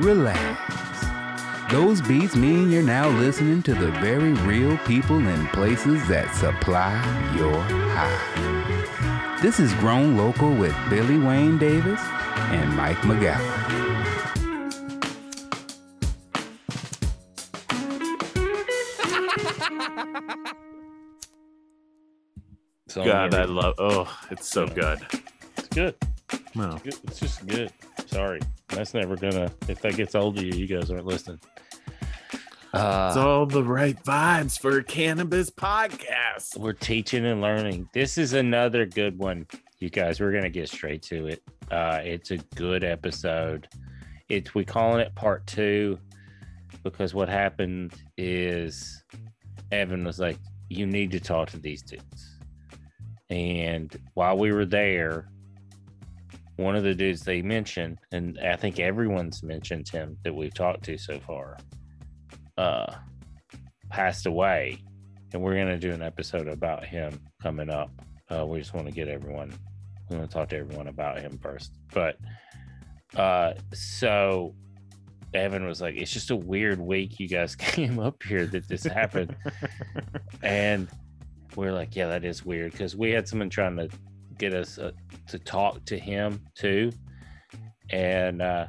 relax. Those beats mean you're now listening to the very real people and places that supply your high. This is Grown Local with Billy Wayne Davis and Mike McGowan. God, I love. Oh, it's so good. it's good. No. It's good. It's just good. Sorry, that's never gonna. If that gets old to you, you guys aren't listening. Uh, It's all the right vibes for a cannabis podcast. we're teaching and learning. This is another good one, you guys. We're gonna get straight to it. Uh, it's a good episode. It's we calling it part two because what happened is Evan was like, "You need to talk to these dudes," and while we were there, one of the dudes they mentioned, and I think everyone's mentioned him that we've talked to so far, uh, passed away and we're gonna do an episode about him coming up. Uh, we just want to get everyone. We want to talk to everyone about him first. But uh, so Evan was like, "It's just a weird week. You guys came up here that this happened," and we're like, "Yeah, that is weird," because we had someone trying to get us uh, to talk to him too, and uh,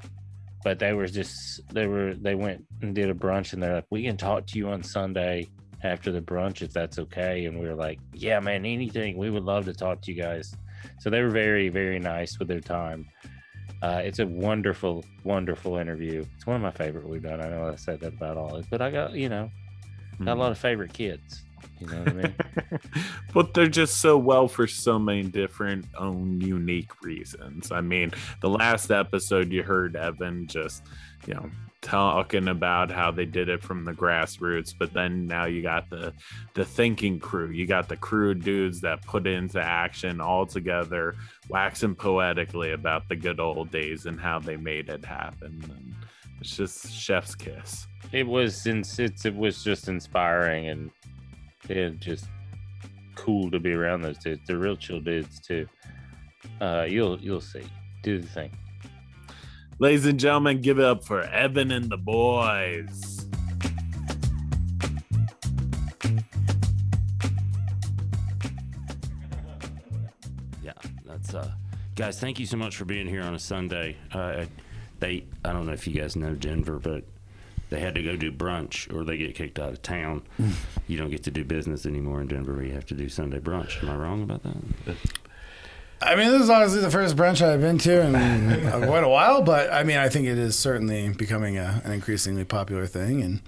but they were just they were they went and did a brunch and they're like we can talk to you on sunday after the brunch if that's okay. And we were like yeah man anything. We would love to talk to you guys. So they were very very nice with their time. Uh, it's a wonderful wonderful interview. It's one of my favorite we've done. I know i said that about all of it but i got you know got a lot of favorite kids you know what i mean but they're just so well for so many different own unique reasons. I mean, the last episode you heard Evan just, you know, talking about how they did it from the grassroots, but then now you got the the thinking crew. You got the crew of dudes that put into action all together, waxing poetically about the good old days and how they made it happen. And it's just chef's kiss. it was since it's, it was just inspiring and it just cool to be around those dudes. They're real chill dudes too. Uh, you'll you'll see. Do the thing. Ladies and gentlemen, give it up for Evan and the boys. Yeah, that's uh, guys. Thank you so much for being here on a Sunday. Uh, they, I don't know if you guys know Denver, but they had to go do brunch or they get kicked out of town. you don't get to do business anymore in Denver. You have to do Sunday brunch. Am I wrong about that? I mean, this is honestly the first brunch I've been to in uh, quite a while, but I mean, I think it is certainly becoming a, an increasingly popular thing, and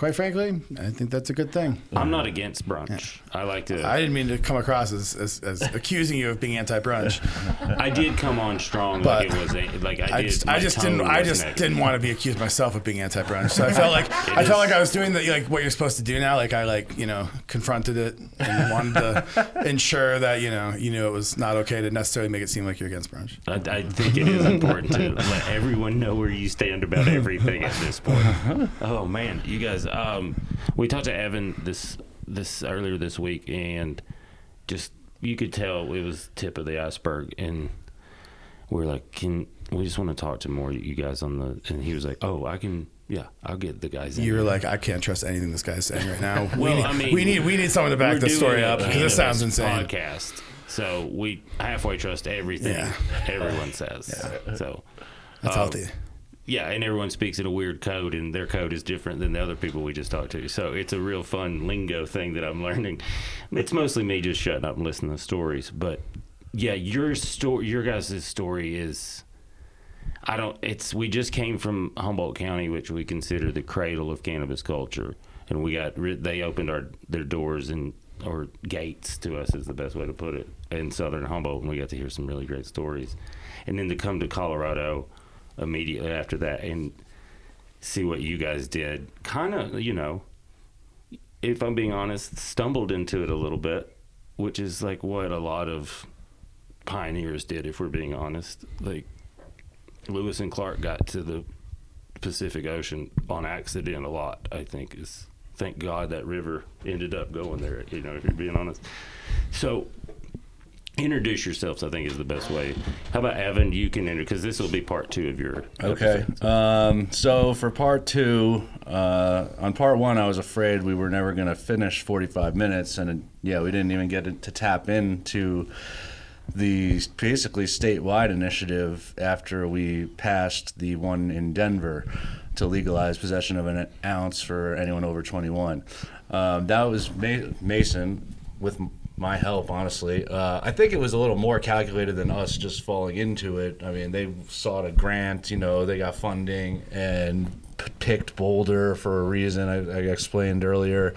quite frankly, I think that's a good thing. I'm not against brunch. I like to. I didn't mean to come across as, as, as accusing you of being anti-brunch. I did come on strong, But- like it was a, like I, I did. just, my I just didn't, I just negative. didn't want to be accused myself of being anti-brunch. So I felt like, I is. felt like I was doing the like what you're supposed to do now. Like I like, you know, confronted it and wanted to ensure that you know, you knew it was not okay to necessarily make it seem like you're against brunch. I, I think it is important to let everyone know where you stand about everything at this point. Oh man, you guys, um, we talked to Evan this this earlier this week, and just you could tell it was tip of the iceberg, and we are like, can we just want to talk to more you guys on the? And he was like, oh, I can. Yeah, I'll get the guys. in You were there." like, I can't trust anything this guy's saying right now. we, Well, need, I mean, we need we need someone to back this story up because this sounds insane. Podcast. So we halfway trust everything Yeah. everyone says. So That's um, healthy. Yeah, and everyone speaks in a weird code, and their code is different than the other people we just talked to. So it's a real fun lingo thing that I'm learning. It's mostly me just shutting up and listening to stories, but yeah, your story, your guys' story is. I don't. It's we just came from Humboldt County, which we consider the cradle of cannabis culture, and we got they opened our their doors and or gates to us is the best way to put it in southern Humboldt, and we got to hear some really great stories, and then to come to Colorado immediately after that and see what you guys did, kind of you know, if I'm being honest, stumbled into it a little bit, which is like what a lot of pioneers did, if we're being honest, like. Lewis and Clark got to the Pacific Ocean on accident a lot. I think is thank God that river ended up going there. You know, if you're being honest. So introduce yourselves. I think is the best way. How about Evan? You can enter because this will be part two of your. Okay. Um, so for part two, uh, on part one, I was afraid we were never going to finish 45 minutes, and yeah, we didn't even get to tap into the basically statewide initiative after we passed the one in Denver to legalize possession of an ounce for anyone over 21. Um, that was Ma- Mason with my help, honestly. Uh, I think it was a little more calculated than us just falling into it. I mean, they sought a grant, you know, they got funding and p- picked Boulder for a reason I, I explained earlier.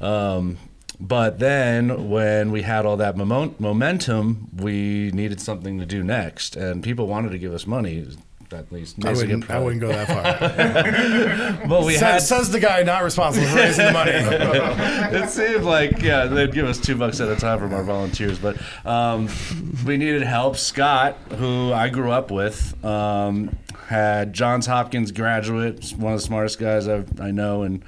Um, but then when we had all that momen- momentum, we needed something to do next, and people wanted to give us money. At least I wouldn't, I wouldn't go that far. well, we says, had says the guy not responsible for raising the money. it seemed like yeah they'd give us two bucks at a time from our volunteers but um, we needed help scott who i grew up with um, had johns hopkins graduate one of the smartest guys I've, i know and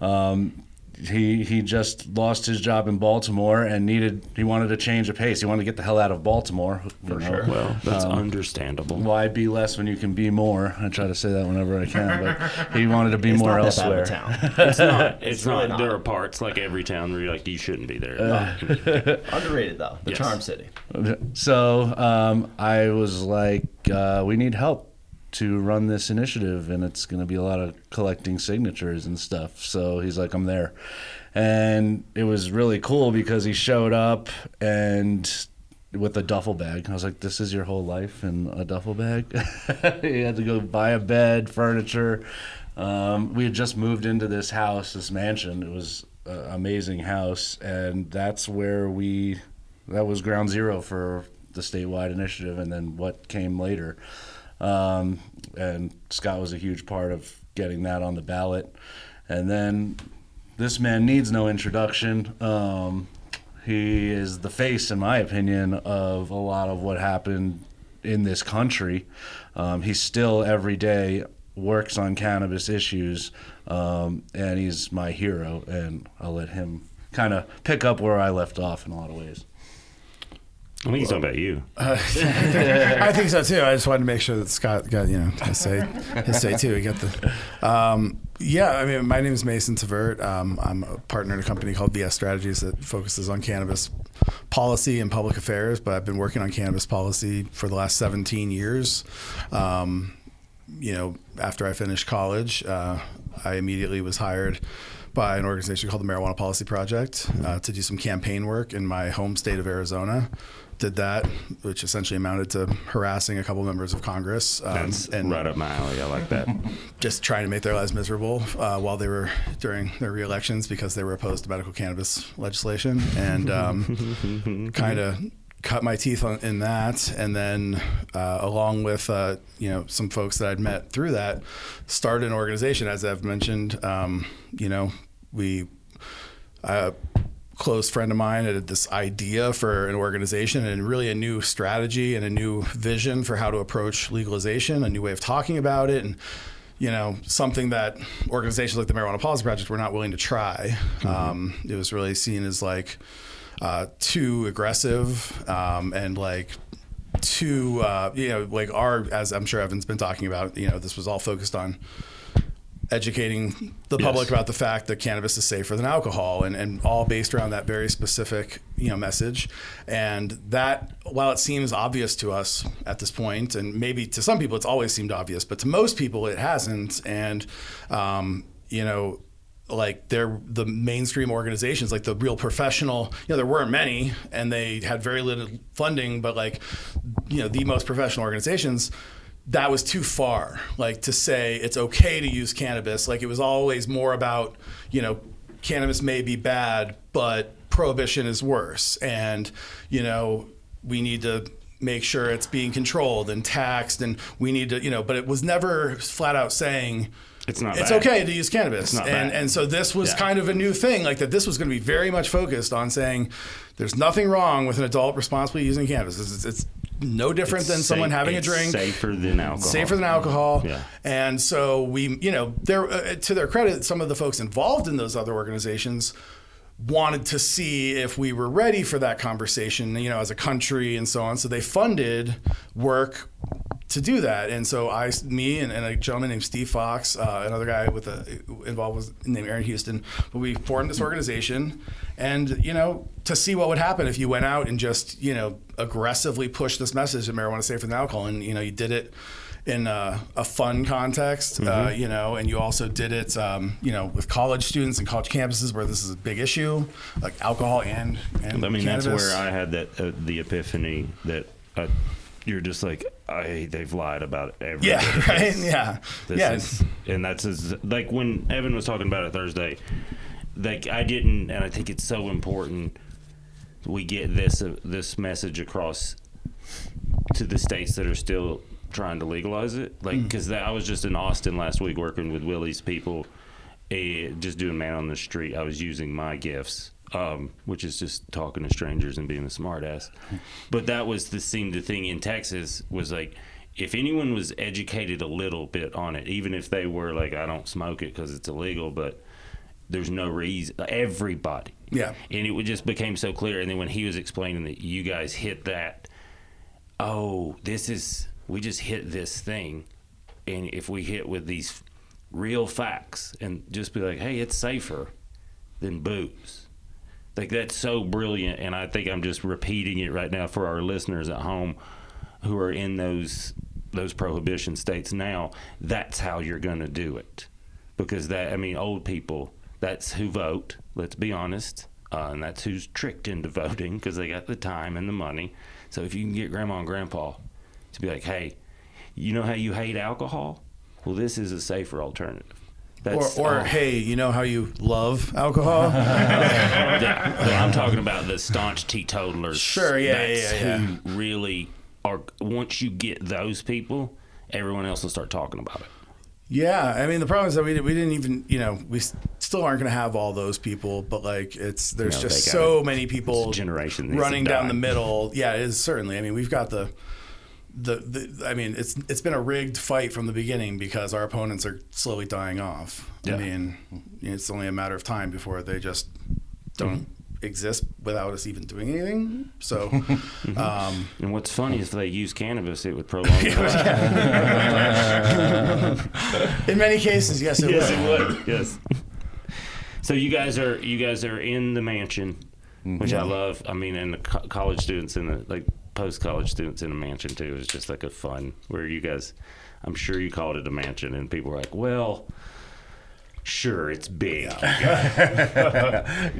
um, he he just lost his job in Baltimore and needed he wanted to change the pace. He wanted to get the hell out of Baltimore. For sure. Well, that's Um, understandable. Why be less when you can be more? I try to say that whenever I can, but he wanted to be It's more not that bad of elsewhere. a town. It's not. It's, really not, not. There are parts like every town where you're like, you shouldn't be there. Underrated though. The Yes. Charm City. So um, I was like, uh, we need help to run this initiative, and it's going to be a lot of collecting signatures and stuff. So he's like, I'm there. And it was really cool because he showed up and with a duffel bag. I was like, this is your whole life in a duffel bag? he had to go buy a bed, furniture. Um, we had just moved into this house, this mansion. It was an amazing house. And that's where we that was ground zero for the statewide initiative and then what came later um, and scott was a huge part of getting that on the ballot. And then this man needs no introduction. Um, he is the face in my opinion of a lot of what happened in this country. Um, he still every day works on cannabis issues um, and he's my hero and i'll let him kind of pick up where i left off in a lot of ways I think he's talking about you. I think so too. I just wanted to make sure that Scott got you know his say his say too. He got the um, yeah. I mean, my name is Mason Tvert. Um, I'm a partner in a company called VS Strategies that focuses on cannabis policy and public affairs. But I've been working on cannabis policy for the last 17 years. Um, you know, after I finished college, uh, I immediately was hired by an organization called the Marijuana Policy Project uh, to do some campaign work in my home state of Arizona. Did that, which essentially amounted to harassing a couple members of Congress um, That's and right up my alley. I like that. just trying to make their lives miserable uh, while they were during their re-elections because they were opposed to medical cannabis legislation and um, kind of cut my teeth on, in that and then uh, along with uh, you know some folks that I'd met through that started an organization as I've mentioned um, you know we a close friend of mine had this idea for an organization and really a new strategy and a new vision for how to approach legalization, a new way of talking about it, and you know something that organizations like the Marijuana Policy Project were not willing to try. Um, it was really seen as like uh, too aggressive um, and like too uh, you know like our as I'm sure Evan's been talking about. You know this was all focused on educating the public Yes. about the fact that cannabis is safer than alcohol and, and all based around that very specific you know message and that while it seems obvious to us at this point and maybe to some people it's always seemed obvious but to most people it hasn't and um, you know like they're the mainstream organizations like the real professional you know there weren't many and they had very little funding but like you know the most professional organizations that was too far like to say it's okay to use cannabis like it was always more about you know cannabis may be bad but prohibition is worse and you know we need to make sure it's being controlled and taxed and we need to you know but it was never flat out saying It's not. it's bad. okay to use cannabis. not and bad. and so this was Yeah. kind of a new thing, like that this was going to be very much focused on saying there's nothing wrong with an adult responsibly using cannabis. It's, it's no different It's than someone safe- having a drink. Safer than alcohol. Safer than alcohol, Yeah. and so we, you know, there uh, to their credit, some of the folks involved in those other organizations wanted to see if we were ready for that conversation, you know, as a country and so on. So they funded work to do that. And so I, me, and, and a gentleman named Steve Fox, uh, another guy with a involved was named Aaron Houston, but we formed this organization, and you know, to see what would happen if you went out and just you know aggressively pushed this message of marijuana safer than alcohol, and you know, you did it in a, a fun context, uh, you know, and you also did it, um, you know, with college students and college campuses where this is a big issue, like alcohol and, and I mean, cannabis. that's where I had that uh, the epiphany that uh, you're just like, I they've lied about everything. yeah, right, yeah, This yeah. is, and that's as, like when Evan was talking about it Thursday. Like I didn't, and I think it's so important we get this uh, this message across to the states that are still trying to legalize it. Like because I was just in Austin last week working with Willie's people, eh, just doing man on the street. I was using my gifts. Um, which is just talking to strangers and being a smartass. But that was the seemed the thing in Texas was like if anyone was educated a little bit on it, even if they were like, I don't smoke it because it's illegal, but there's no reason. Everybody. Yeah. And it just became so clear. And then when he was explaining that you guys hit that, oh, this is, we just hit this thing. And if we hit with these real facts and just be like, hey, it's safer than booze. Like that's so brilliant, and I think I'm just repeating it right now for our listeners at home who are in those those prohibition states now. That's how you're going to do it, because that I mean, old people. That's who vote. Let's be honest, uh, and that's who's tricked into voting because they got the time and the money. So if you can get grandma and grandpa to be like, "Hey, you know how you hate alcohol? Well, this is a safer alternative." That's or, or all. hey, you know how you love alcohol? Yeah, but I'm talking about the staunch teetotalers. Sure, yeah, That's yeah, yeah, who really are. Once you get those people, everyone else will start talking about it. Yeah, I mean the problem is that we, we didn't even you know we still aren't going to have all those people, but like it's there's No, just so many people generation running down the middle. Yeah, it is certainly. I mean we've got the. The, the I mean it's it's been a rigged fight from the beginning because our opponents are slowly dying off. Yeah. I mean it's only a matter of time before they just don't Mm-hmm. Exist without us even doing anything. So um, And what's funny is if they use cannabis, it would prolong. the life. in many cases, yes, it yes, will. it would. Yes. So you guys are you guys are in the mansion, which I love. I mean, and the co- college students in the like post college students in a mansion too is just like a fun where you guys. I'm sure you called it a mansion, and people were like, "Well, sure, it's big."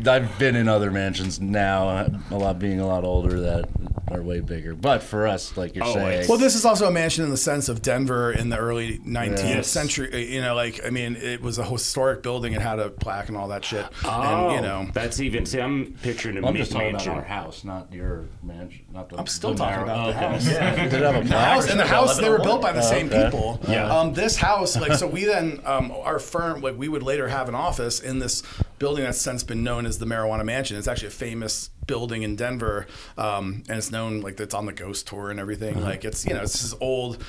I've been in other mansions now, a lot being a lot older that are way bigger. But for us, like you're Oh, saying, Well, this is also a mansion in the sense of Denver in the early 19th Yes. century. You know, like I mean, it was a historic building. It had a plaque and all that shit. Oh, and you know, that's even. See, I'm picturing a well, I'm just talking mansion. about our house, not your mansion. Not the, I'm still the talking narrow- about the okay. house. Did it have a The house and the house they were built by the same okay. people. Yeah. Um, this house, like, so we then um, our firm, like, we would later have an office in this building that's since been known as the Marijuana Mansion. It's actually a famous building in Denver, um, and it's known like it's on the ghost tour and everything. Like, it's you know, it's this old.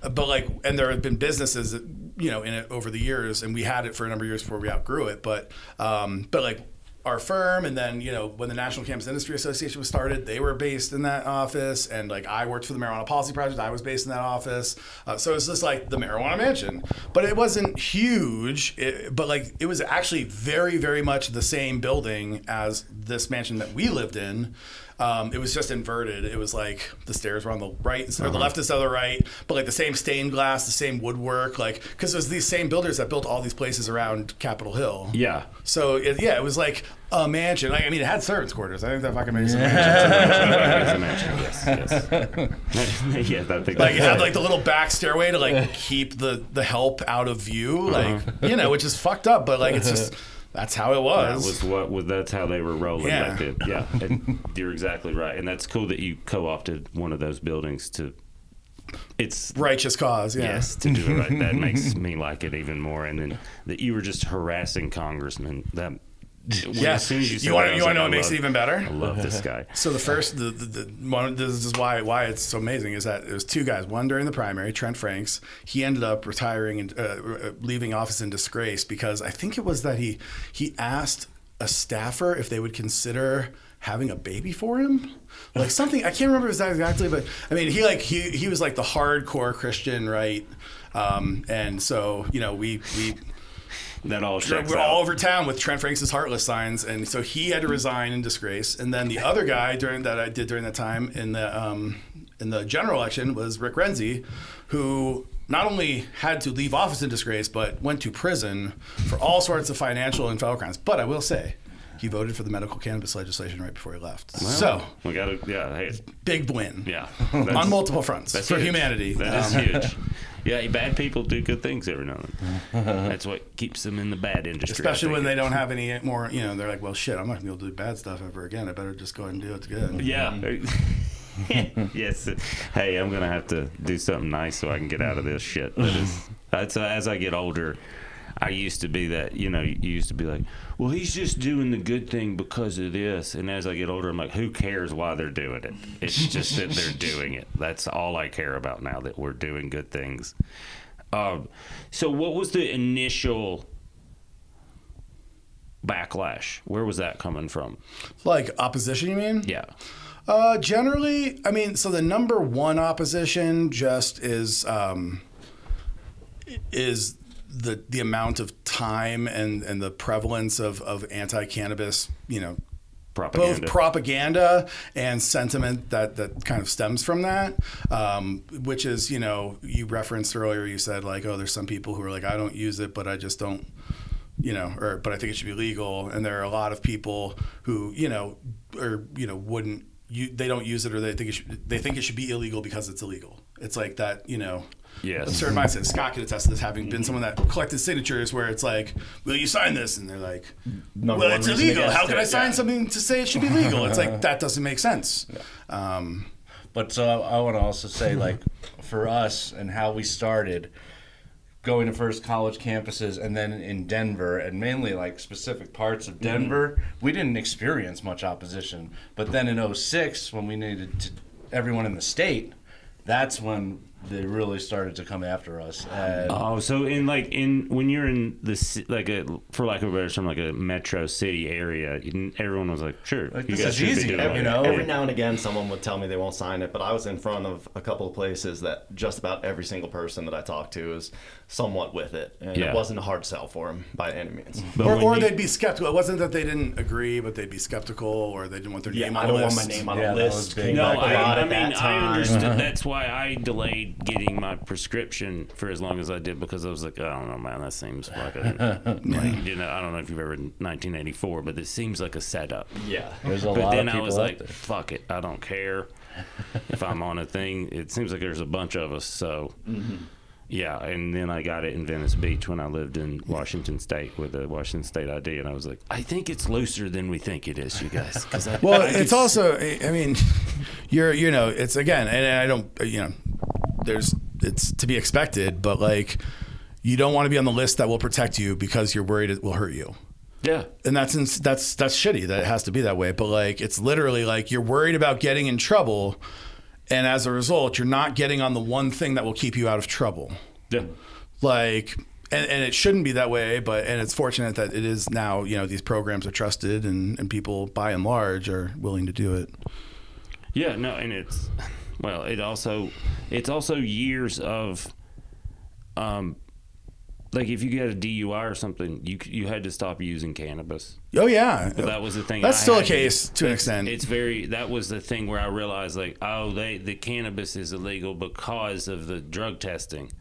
But like, and there have been businesses, that, you know, in it over the years, and we had it for a number of years before we outgrew it. But, um, but like, our firm and then you know when the national cannabis industry association was started they were based in that office and like i worked for the marijuana policy project i was based in that office. Uh, so it's just like the marijuana mansion. But it wasn't huge it, but like it was actually very very much the same building as this mansion that we lived in um, it was just inverted. It was like the stairs were on the right or the left instead of the right, but like the same stained glass, the same woodwork, like because it was these same builders that built all these places around Capitol Hill. Yeah. So it, yeah, it was like a mansion. Like, I mean, it had servants' quarters. I think that fucking makes sense. It's a mansion, yes, yes. yeah, I think Like it had like the little back stairway to like keep the the help out of view, like you know, which is fucked up. But like it's just that's how it was. That was. what was that's how they were rolling Yeah. back then. Yeah, and you're exactly right, and that's cool that you co-opted one of those buildings to. It's Righteous cause, yeah. yes to do it right. That makes me like it even more, and then that you were just harassing congressmen. That Yeah. as soon as you, You want to was you like, know what makes love- it even better? I love this guy. So the first, the, the, the one, this is why why it's so amazing is that it was two guys. One during the primary, Trent Franks. He ended up retiring and uh, uh, leaving office in disgrace because I think it was that he he asked a staffer if they would consider having a baby for him like something i can't remember exactly but i mean he like he, he was like the hardcore christian right um, and so you know we we That all checks we're out. all over town with Trent Franks' heartless signs, and so he had to resign in disgrace. And then the other guy during that I did during that time in the um, in the general election was Rick Renzi, who not only had to leave office in disgrace, but went to prison for all sorts of financial and federal crimes. But I will say, he voted for the medical cannabis legislation right before he left. so we got to, yeah, hey, big win. yeah. On multiple fronts That's for huge. humanity. That is Um, huge. Yeah, bad people do good things every now and then. That's what keeps them in the bad industry. Especially when they don't have any more, you know, they're like, well, shit, I'm not gonna be able to do bad stuff ever again. I better just go ahead and do what's good. Yeah. yes. Hey, I'm gonna have to do something nice so I can get out of this shit. That is. That's uh, as I get older. I used to be that, you know, you used to be like, well, he's just doing the good thing because of this. And as I get older, I'm like, who cares why they're doing it? It's just that they're doing it. That's all I care about now that we're doing good things. Um, so, what was the initial backlash? Where was that coming from? Like opposition, you mean? Yeah. Uh, generally, I mean, so the number one opposition just is um, is the the amount of time and and the prevalence of of anti-cannabis, you know, Propaganda. both propaganda and sentiment that that kind of stems from that um, which is you know you referenced earlier you said like oh there's some people who are like i don't use it but i just don't you know or but i think it should be legal and there are a lot of people who you know or you know wouldn't you, they don't use it or they think it should, they think it should be illegal because it's illegal it's like that you know Yes. a certain mindset. Scott could attest to this, having been someone that collected signatures, where it's like, "Will you sign this?" And they're like, Number "Well, it's illegal. How can it, I sign yeah. something to say it should be legal?" It's like that doesn't make sense. Um, But so I, I want to also say, like, for us and how we started going to first college campuses and then in Denver and mainly like specific parts of Denver, we didn't experience much opposition. But then in 06, when we needed to, everyone in the state, that's when they really started to come after us. And Oh, so in like in when you're in the like a for lack of a better term like a metro city area, you- everyone was like, sure, Like, you this guys is should be easy, every- you know? Every now and again, someone would tell me they won't sign it, but I was in front of a couple of places that just about every single person that I talked to is somewhat with it, and Yeah. it wasn't a hard sell for them by any means. But or or you- they'd be skeptical. It wasn't that they didn't agree, but they'd be skeptical, or they didn't want their Yeah, name I on don't the want list. my name on Yeah, a list. No, back a I, lot I at mean, that I time. understood. That's why I delayed getting my prescription for as long as I did because I was like, I don't know, man, that seems like a, like, you know, I don't know if you've ever read 1984, but it seems like a setup. Yeah. there's a But lot then of I was like, there. fuck it, I don't care if I'm on a thing. It seems like there's a bunch of us, so. Mm-hmm. Yeah, and then I got it in Venice Beach when I lived in Washington State with a Washington State ID, and I was like, I think it's looser than we think it is, you guys. 'cause I, Well, I it's could- also, I mean, you're, you know, it's again, and I don't, you know, there's, it's to be expected, but like, you don't want to be on the list that will protect you because you're worried it will hurt you. yeah, and that's ins- that's that's shitty that it has to be that way but like it's literally like you're worried about getting in trouble and as a result you're not getting on the one thing that will keep you out of trouble yeah. like and, and it shouldn't be that way but and it's fortunate that it is now you know these programs are trusted and, and people by and large are willing to do it Yeah, no, and it's well, it also it's also years of um like if you get a DUI or something, you you had to stop using cannabis. oh yeah But that was the thing. that's I still a had to- case to an extent It's very that was the thing where I realized like oh they the cannabis is illegal because of the drug testing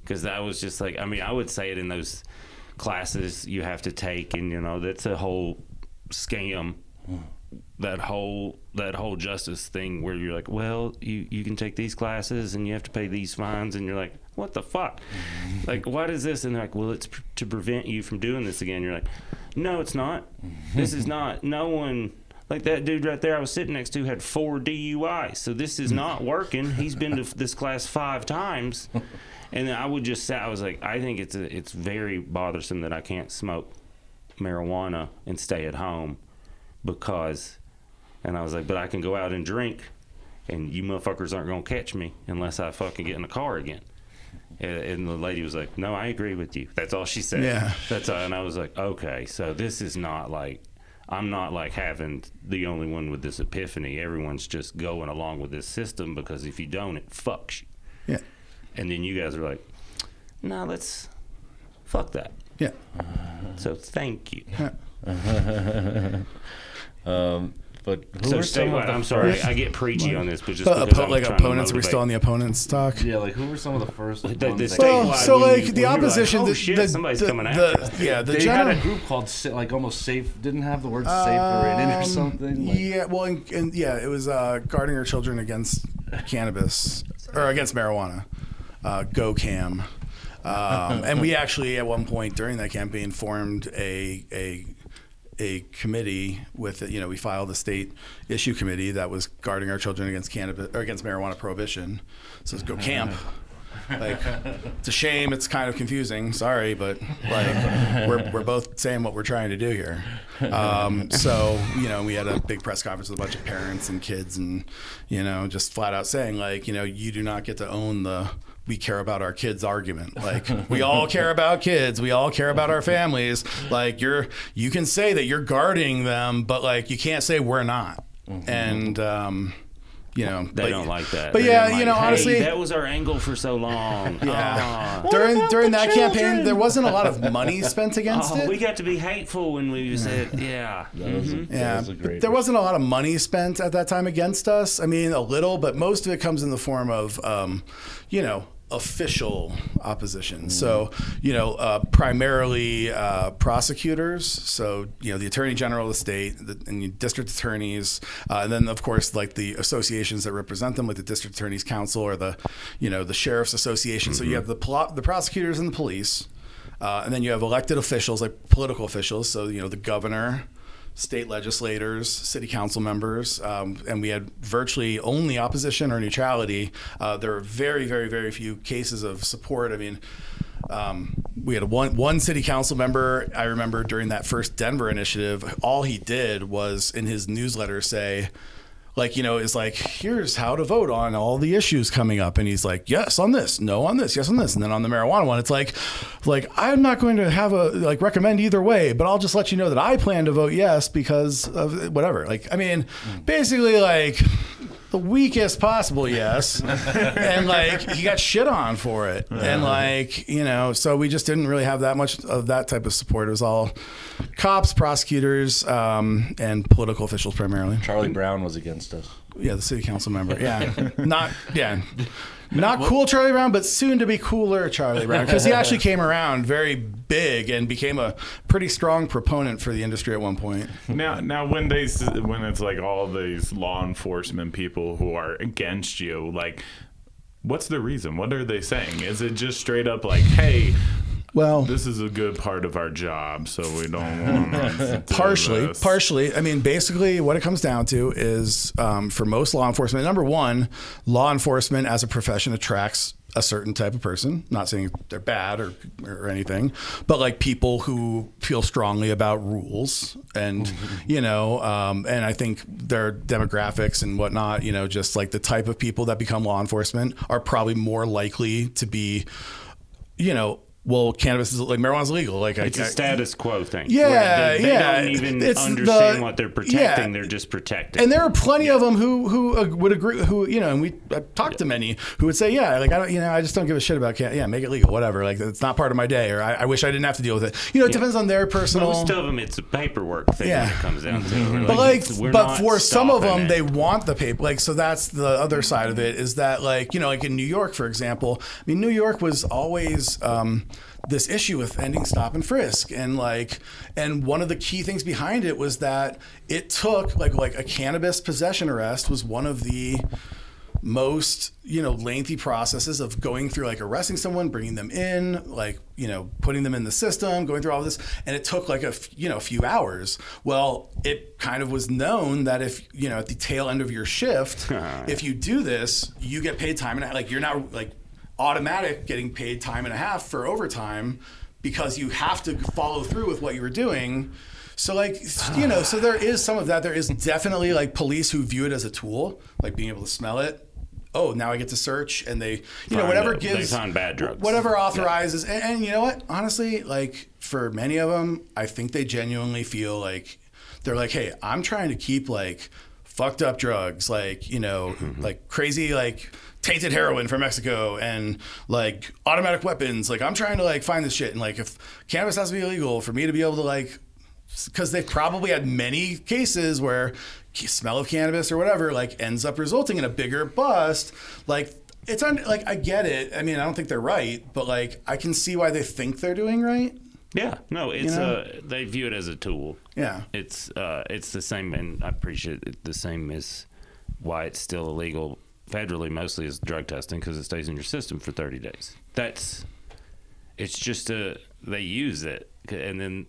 because that was just like I mean I would say it in those classes you have to take and you know that's a whole scam hmm. That whole that whole justice thing where you're like well you you can take these classes and you have to pay these fines and you're like what the fuck? Like what is this? And they're like well it's pr- to prevent you from doing this again. You're like no it's not. This is not no one like that dude right there I was sitting next to had four DUIs so this is not working. He's been to this class five times. And then I would just say I was like I think it's a, it's very bothersome that I can't smoke marijuana and stay at home because and I was like but I can go out and drink and you motherfuckers aren't gonna catch me unless I fucking get in the car again and, and the lady was like no I agree with you that's all she said Yeah. that's all, and I was like okay so this is not like I'm not like having the only one with this epiphany. Everyone's just going along with this system because if you don't, it fucks you. Yeah. And then you guys are like, no, let's fuck that. Yeah. So thank you. Um, but who So were stay, some of the I'm sorry, I get preachy on this, but just Uh, because like opponents, are we motivate- still on the opponents talk? Yeah, like who were some of the first The- ones the that- Well, so like the when you're like, opposition, "Oh, the, shit, the- somebody's the- coming the- after us." Yeah, the they general. had a group called like almost safe. Didn't have the word safer in it or Um, something. Like, yeah, well, and, and yeah, it was uh, guarding our children against cannabis or against marijuana. Uh, Go Cam, um, and we actually at one point during that campaign formed a a a committee with you know we filed a state issue committee that was guarding our children against cannabis or against marijuana prohibition. So it's Go Camp. Like it's a shame. It's kind of confusing. Sorry, but like we're, we're both saying what we're trying to do here. Um, so you know, we had a big press conference with a bunch of parents and kids, and you know, just flat out saying like, you know, you do not get to own the we care about our kids argument. Like we all care about kids. We all care about our families. Like you're you can say that you're guarding them, but like you can't say we're not. And um, you know, They but- don't like that. But They're yeah, like, you know, "Hey, honestly, that was our angle for so long. yeah. Ah. during during that campaign, there wasn't a lot of money spent against Oh, it. we got to be hateful when we said, yeah. that was a, yeah, that was a great. there wasn't a lot of money spent at that time against us. I mean, a little, but most of it comes in the form of, um, you know, official opposition. So, you know, uh, primarily uh, prosecutors. So, you know, the attorney general of the state the, and district attorneys, uh, and then of course like the associations that represent them, like the district attorneys council or the, you know, the sheriff's association. So you have the pl- the prosecutors and the police. Uh, and then you have elected officials, like political officials. So, you know, the governor, state legislators, city council members, um, and we had virtually only opposition or neutrality. Uh, there were very, very, very few cases of support. I mean, um, we had one one city council member. I remember during that first Denver initiative, all he did was in his newsletter say. Like you know, is like here's how to vote on all the issues coming up, and he's like, yes on this, no on this, yes on this, and then on the marijuana one, it's like, like I'm not going to have a like recommend either way, but I'll just let you know that I plan to vote yes because of whatever. Like I mean, basically like the weakest possible yes, and like he got shit on for it, and like you know, so we just didn't really have that much of that type of support. It was all cops, prosecutors, um, and political officials primarily. Charlie Brown was against us. Yeah, the city council member. Yeah, not yeah, not cool Charlie Brown, but soon to be cooler Charlie Brown because he actually came around very big and became a pretty strong proponent for the industry at one point. Now, now when they when it's like all these law enforcement people who are against you, like, what's the reason? What are they saying? Is it just straight up like, hey, Well, this is a good part of our job, so we don't want to partially this. partially. I mean basically what it comes down to is um, for most law enforcement number one law enforcement as a profession attracts a certain type of person. Not saying they're bad or, or anything but like people who feel strongly about rules and you know um, and i think their demographics and whatnot you know just like the type of people that become law enforcement are probably more likely to be you know well cannabis is like marijuana's legal like It's I, a I- status quo thing. Yeah, they, they yeah. don't even It's understand the- what they're protecting. yeah. They're just protecting. and there are plenty of them who who uh, would agree who you know and we I've talked to many who would say yeah like I don't you know I just don't give a shit about can yeah make it legal whatever like it's not part of my day or I, I wish I didn't have to deal with it you know it depends on their personal Most of them, it's a paperwork thing Yeah. comes down to but like, it's- but for some of them, it. they want the paper. Like, so that's the other side of it. Is that like you know, like in New York, for example. I mean, New York was always um, this issue with ending stop and frisk, and like, and one of the key things behind it was that it took like like a cannabis possession arrest was one of the most you know lengthy processes of going through like arresting someone bringing them in like you know putting them in the system going through all this. And it took like a f- you know a few hours. Well it kind of was known that if you know at the tail end of your shift if you do this you get paid time and like you're not like automatic getting paid time and a half for overtime because you have to follow through with what you were doing so like you know, so there is some of that. There is definitely like police who view it as a tool, like being able to smell it. Oh, now I get to search, and they, you know, whatever it. Gives find bad drugs. whatever authorizes, and, and you know what? Honestly, like for many of them, I think they genuinely feel like they're like, hey, I'm trying to keep like fucked up drugs, like you know, mm-hmm. like crazy like tainted heroin from Mexico and like automatic weapons. Like I'm trying to like find this shit, and like if cannabis has to be illegal for me to be able to like because they've probably had many cases where smell of cannabis or whatever like ends up resulting in a bigger bust. Like it's un- like i get it. I mean i don't think they're right but like i can see why they think they're doing right. Yeah, no, it's know? uh, they view it as a tool. yeah. It's uh, it's the same, and I appreciate it, the same as why it's still illegal federally, mostly is drug testing because it stays in your system for 30 days. That's it's just a they use it, and then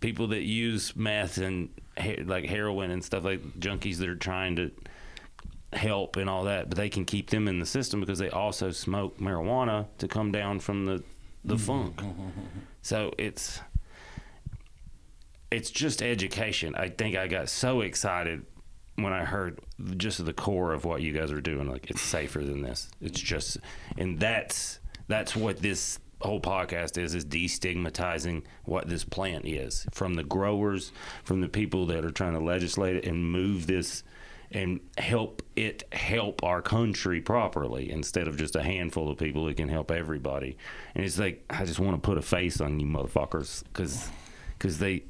people that use meth and like heroin and stuff like junkies that are trying to help and all that, but they can keep them in the system because they also smoke marijuana to come down from the the mm-hmm. funk. So it's it's just education. I think I got so excited when I heard just the core of what you guys are doing. Like it's safer than this. It's just, and that's that's what this whole podcast is: is destigmatizing what this plant is from the growers, from the people that are trying to legislate it and move this and help it help our country properly instead of just a handful of people that can help everybody. And it's like I just want to put a face on you motherfuckers because because they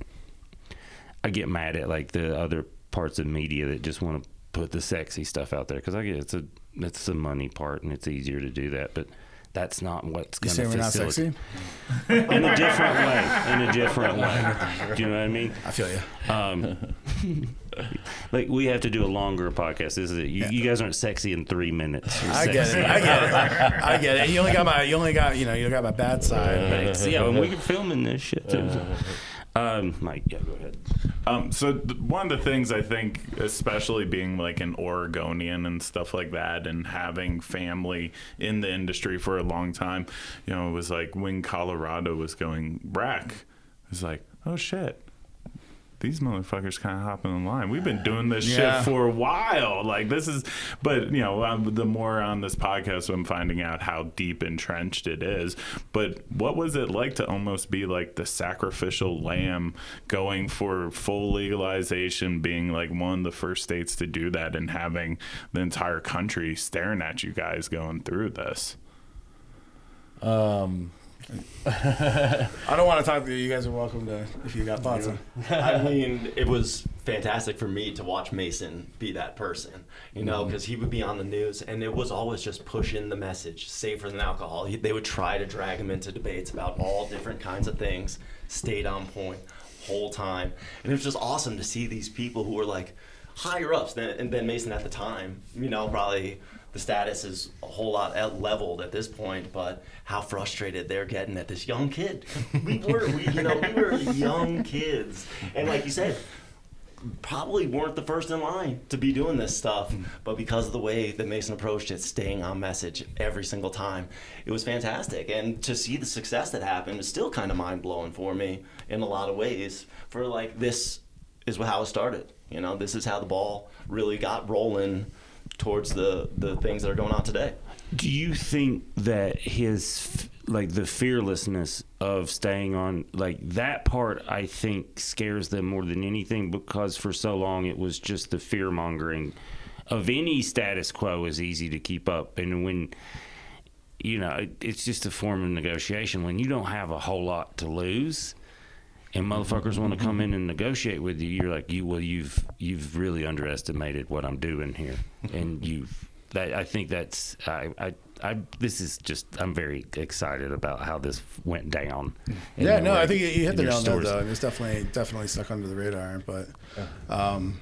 I get mad at like the other parts of media that just want to put the sexy stuff out there because I get it's a it's the money part and it's easier to do that, but that's not what's you going say to we're not sexy in a different way. In a different way. Do you know what I mean? i feel you Um, like we have to do a longer podcast. This is it. You, you guys aren't sexy in three minutes. I get it. I get it. I get it. You only got my. You only got. You know. You got my bad side. Thanks. Yeah, and we can film in this shit too. Um, Mike, yeah, go ahead. Um, so th- one of the things I think, especially being like an Oregonian and stuff like that, and having family in the industry for a long time, you know, it was like when Colorado was going rec, it was like, oh shit. These motherfuckers kind of hopping in line. We've been doing this Yeah. shit for a while. Like this is, but you know, um, the more on this podcast, I'm finding out how deep entrenched it is. But what was it like to almost be like the sacrificial lamb, going for full legalization, being like one of the first states to do that, and having the entire country staring at you guys going through this? Um, I don't want to talk to you. You guys are welcome to if you got thoughts. on I mean, it was fantastic for me to watch Mason be that person, you know, mm-hmm. because he would be on the news and it was always just pushing the message safer than alcohol. He, they would try to drag him into debates about all different kinds of things, stayed on point whole time. And it was just awesome to see these people who were like higher ups than, and Ben Mason at the time, you know, probably the status is a whole lot at leveled at this point, but how frustrated they're getting at this young kid. We were, we, you know, we were young kids, and like you said, probably weren't the first in line to be doing this stuff, mm-hmm. but because of the way that Mason approached it, staying on message every single time, it was fantastic. And to see the success that happened is still kind of mind blowing for me in a lot of ways. For like this is how it started. You know, this is how the ball really got rolling towards the the things that are going on today. Do you think that his like the fearlessness of staying on like that part I think scares them more than anything because for so long it was just the fear mongering of any status quo is easy to keep up and when you know it, it's just a form of negotiation when you don't have a whole lot to lose and motherfuckers want to come in and negotiate with you you're like you well you've you've really underestimated what I'm doing here and you've that I think that's I, I I this is just I'm very excited about how this went down. Yeah, no, way- I think you you hit the nail on the head, stories. though. It was definitely definitely stuck under the radar, but um,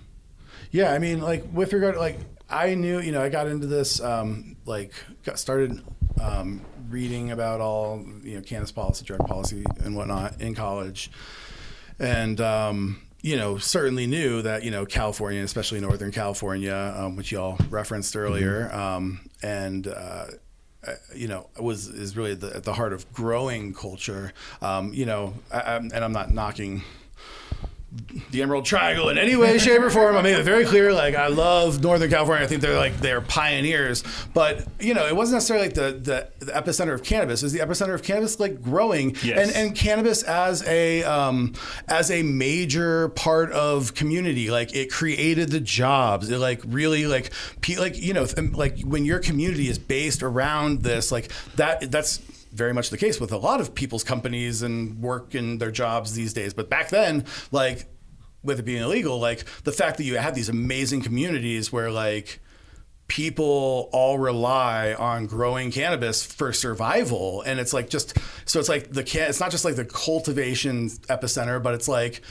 yeah, I mean, like with regard, like I knew, you know, I got into this, um, like got started um, reading about all you know cannabis policy, drug policy, and whatnot in college, and um, you know certainly knew that you know California, especially Northern California, um, which y'all referenced earlier, um, and uh, uh, you know was is really the, at the heart of growing culture. Um, you know, I, I'm, and I'm not knocking the Emerald Triangle in any way, shape, or form. I made it very clear. Like I love Northern California. I think they're like they're pioneers. But you know, it wasn't necessarily like the the, the epicenter of cannabis. It was the epicenter of cannabis like growing Yes. and and cannabis as a um, as a major part of community. Like it created the jobs. It like really like like you know like when your community is based around this like that that's very much the case with a lot of people's companies and work and their jobs these days. But back then, like with it being illegal, like the fact that you have these amazing communities where like people all rely on growing cannabis for survival and it's like just so it's like the can it's not just like the cultivation epicenter but it's like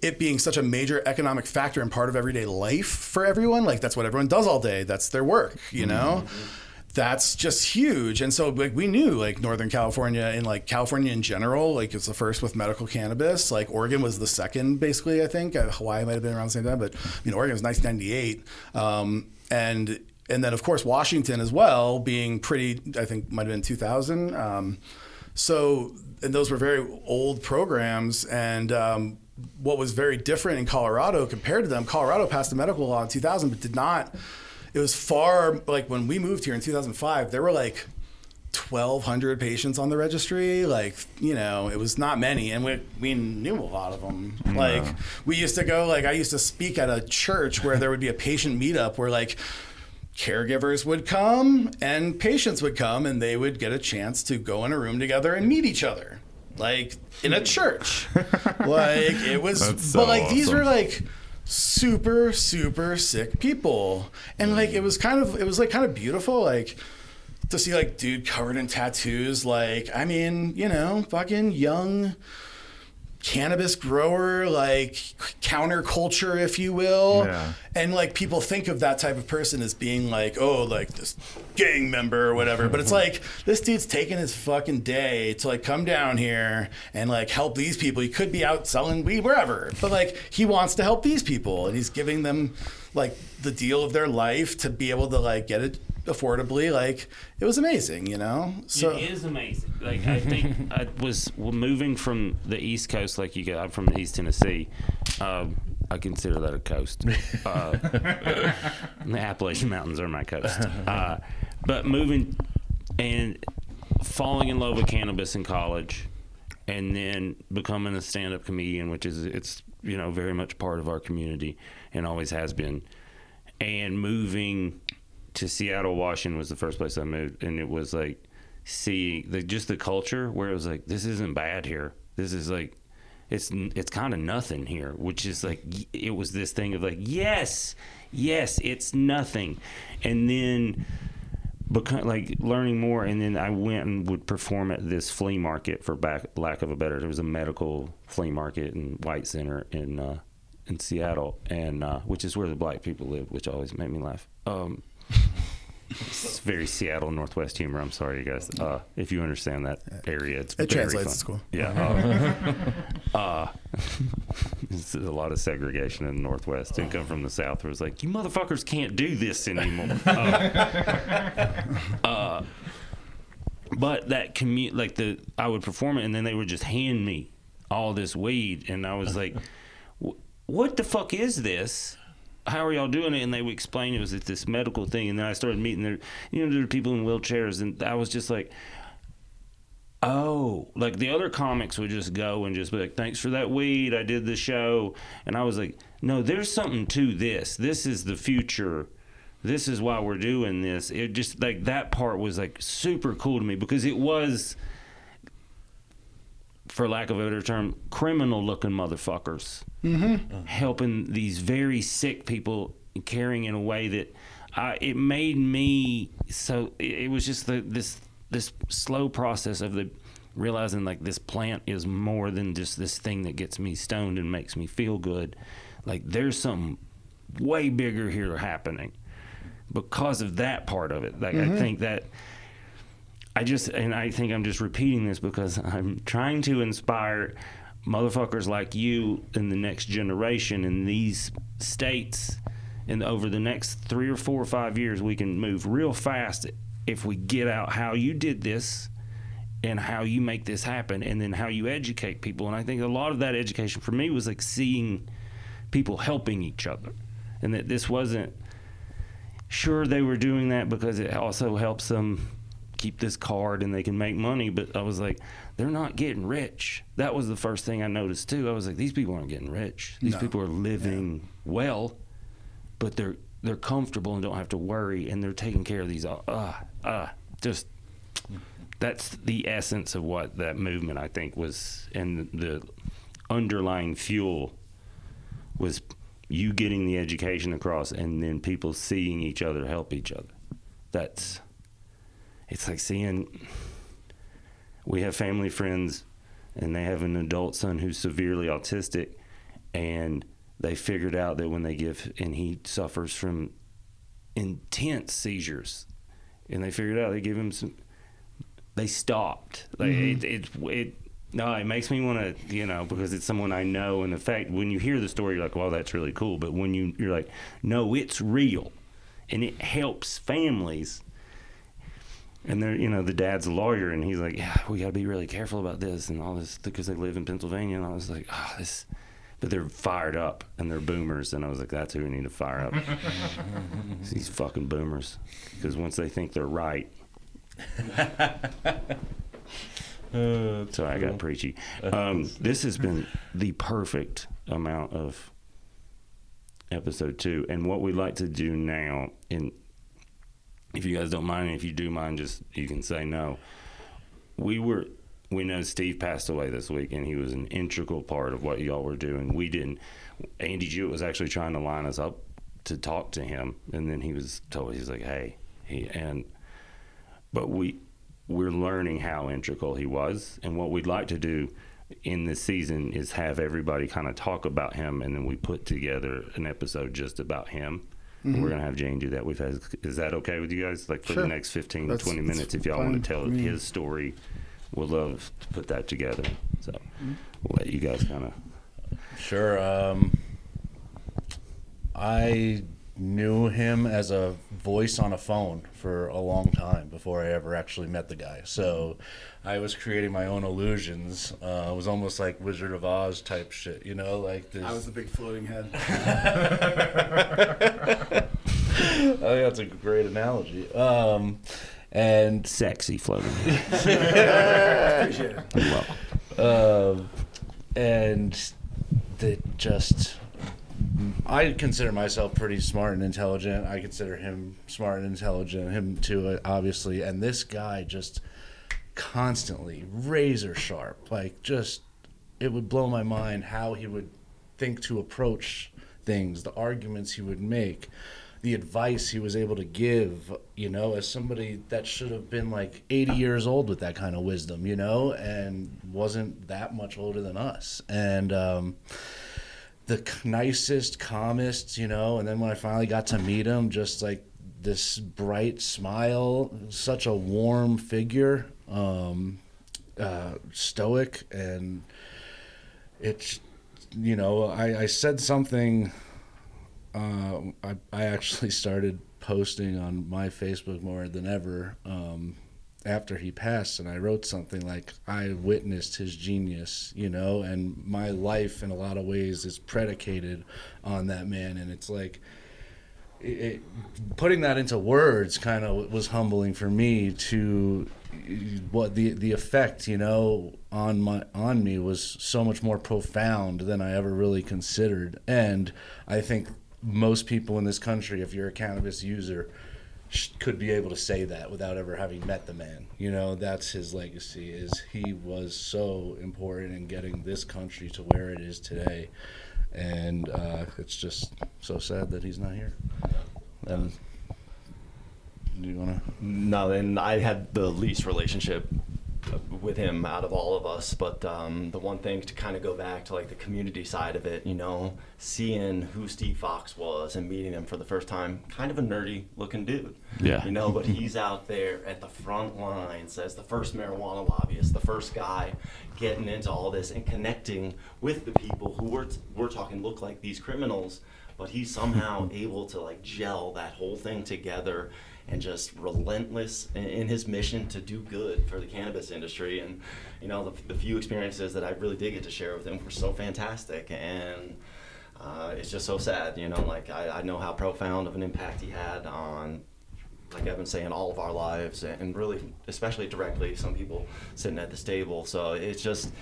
it being such a major economic factor and part of everyday life for everyone. Like that's what everyone does all day. That's their work you know mm-hmm. That's just huge. And so like we knew like northern california and like california in general like it's the first with medical cannabis. Like oregon was the second basically i think. Uh, hawaii might have been around the same time but i mean oregon was 1998 um, and and then of course washington as well being pretty i think might have been 2000 um, so and those were very old programs. And um, what was very different in colorado compared to them colorado passed a medical law in 2000 but did not it was far like when we moved here in 2005 there were like 1200 patients on the registry. Like you know it was not many and we, we knew a lot of them mm, like we used to go like i used to speak at a church where there would be a patient meetup where like caregivers would come and patients would come and they would get a chance to go in a room together and meet each other like in a hmm. church. Like it was so but like these were like super super sick people. And like it was kind of it was like kind of beautiful like to see like dude covered in tattoos. Like i mean you know fucking young cannabis grower like counterculture if you will. Yeah. and like people think of that type of person as being like oh like this gang member or whatever. But it's like this dude's taking his fucking day to like come down here and like help these people. He could be out selling weed wherever but like he wants to help these people and he's giving them like the deal of their life to be able to like get it affordably like it was amazing you know so it is amazing. Like I think I was moving from the East Coast, like you got. I'm from East Tennessee. Um, I consider that a coast. Uh, the Appalachian Mountains are my coast. Uh, but moving and falling in love with cannabis in college, and then becoming a stand-up comedian, which is it's you know very much part of our community and always has been, and moving to Seattle, Washington was the first place I moved, and it was like see the just the culture where it was like this isn't bad here. This is like it's it's kind of nothing here, which is like it was this thing of like yes, yes, it's nothing, and then become like learning more and then i went and would perform at this flea market for back lack of a better it was a medical flea market in white center in uh in seattle and uh which is where the black people live which always made me laugh. Um it's very seattle northwest humor i'm sorry you guys uh if you understand that area it's It very translates, fun. it's cool. yeah uh, uh there's a lot of segregation in the Northwest. Didn't come from the south where it's like you motherfuckers can't do this anymore uh, but that commute like the i would perform it and then they would just hand me all this weed and i was like "Wh- what the fuck is this how are y'all doing it? And they would explain it was this medical thing. And then i started meeting there, you know there were people in wheelchairs. And i was just like oh like the other comics would just go and just be like thanks for that weed. I did the show. And i was like no there's something to this. This is the future. This is why we're doing this. It just like that part was like super cool to me because it was for lack of a better term criminal looking motherfuckers. Mm-hmm. Helping these very sick people and caring in a way that I, it made me so it, it was just the, this this slow process of the realizing like this plant is more than just this thing that gets me stoned and makes me feel good. Like there's something way bigger here happening because of that part of it. Like i mm-hmm. think that I just and I think I'm just repeating this because I'm trying to inspire motherfuckers like you in the next generation in these states. And over the next 3 or 4 or 5 years we can move real fast if we get out how you did this and how you make this happen and then how you educate people. And i think a lot of that education for me was like seeing people helping each other and that this wasn't sure they were doing that because it also helps them keep this card and they can make money but i was like they're not getting rich. That was the first thing i noticed too. I was like these people aren't getting rich. These No. people are living well but they're they're comfortable and don't have to worry and they're taking care of these uh uh, uh just that's the essence of what that movement I think was and the underlying fuel was you getting the education across and then people seeing each other help each other. That's it's like seeing we have family friends and they have an adult son who's severely autistic and they figured out that when they give and he suffers from intense seizures and they figured out they give him some they stopped. Like mm-hmm. it, it it no it makes me want to you know because it's someone i know and the fact when you hear the story you're like well that's really cool but when you you're like no it's real and it helps families and they're, you know, the dad's a lawyer, and he's like, "Yeah, we got to be really careful about this and all this because they live in Pennsylvania." And I was like, "Oh, this," but they're fired up and they're boomers, and I was like, "That's who we need to fire up." These fucking boomers, because once they think they're right, uh, so I got preachy. Uh, um, this has been the perfect amount of episode two, and what we'd like to do now, and if you guys don't mind, if you do mind, just you can say no. We were, we know Steve passed away this week, and he was an integral part of what y'all were doing. We didn't. Andy Jewett was actually trying to line us up to talk to him, and then he was told he's like, "Hey," he and, but we we're learning how integral he was, and what we'd like to do in this season is have everybody kind of talk about him, and then we put together an episode just about him. We're gonna have Jane do that. We've had. Is that okay with you guys? Like for Sure. the next 15 That's- 20 minutes, if y'all want to tell his story, we'll love to put that together. So we'll let you guys kind of. Sure. Um, I knew him as a voice on a phone for a long time before I ever actually met the guy. So I was creating my own illusions. Uh, it was almost like Wizard of Oz type shit, you know, like this. I was the big floating head. I think that's a great analogy. Um, and Sexy floating. Appreciate it. well, um, and that just I consider myself pretty smart and intelligent. I consider him smart and intelligent, him too, uh, obviously. And this guy just constantly razor sharp, like just it would blow my mind how he would think to approach things, the arguments he would make, the advice he was able to give, you know, as somebody that should have been like 80 years old with that kind of wisdom, you know, and wasn't that much older than us. And, um, the nicest, calmest, you know. And then when I finally got to meet him, just like this bright smile, such a warm figure, um, uh, stoic, and it's, you know, I, I said something. Uh, I, I actually started posting on my Facebook more than ever um, after he passed, and I wrote something like, I witnessed his genius, you know, and my life in a lot of ways is predicated on that man. And it's like, it, putting that into words kind of was humbling for me to what the the effect you know on my on me was so much more profound than I ever really considered and I think most people in this country if you're a cannabis user could be able to say that without ever having met the man. You know that's his legacy is he was so important in getting this country to where it is today. And uh, it's just so sad that he's not here. And do you want to No, and I had the least relationship with him out of all of us. But um, the one thing to kind of go back to like the community side of it, you know, seeing who Steve Fox was and meeting him for the first time, kind of a nerdy looking dude. Yeah. You know, but he's out there at the front lines as the first marijuana lobbyist, the first guy getting into all this and connecting with the people who we're, we're talking look like these criminals. but he's somehow able to like gel that whole thing together and just relentless in, his mission to do good for the cannabis industry. And you know, the, the few experiences that I really did get to share with him were so fantastic and. Uh, it's just so sad, you know. Like I, I know how profound of an impact he had on like I've been saying, all of our lives, and really, especially directly, some people sitting at this table. So it's just,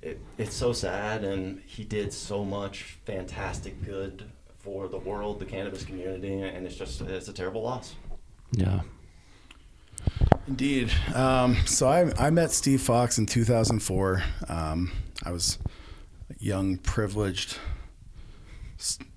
it, it's so sad, and he did so much fantastic good for the world, the cannabis community, and it's just, it's a terrible loss. Yeah. Indeed. Um, so I, I met Steve Fox in 2004. Um, I was a young, privileged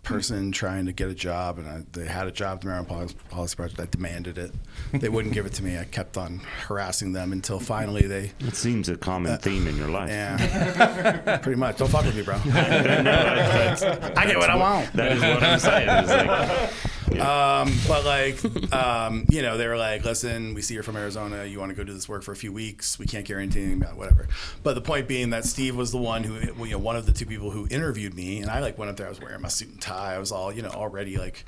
person trying to get a job, and I, they had a job at the Marijuana Policy, Policy Project. I demanded it. They wouldn't give it to me. I kept on harassing them until finally they, It seems a common theme in your life. yeah, pretty much. Don't fuck with me, bro. I get what I want. That is what I'm saying. It's like, Um, but like, um, you know, they were like, listen, we see you're from Arizona. You want to go do this work for a few weeks. We can't guarantee anything about whatever. But the point being that Steve was the one who, you know, one of the two people who interviewed me. And I like went up there, I was wearing my suit and tie. I was all, you know, already like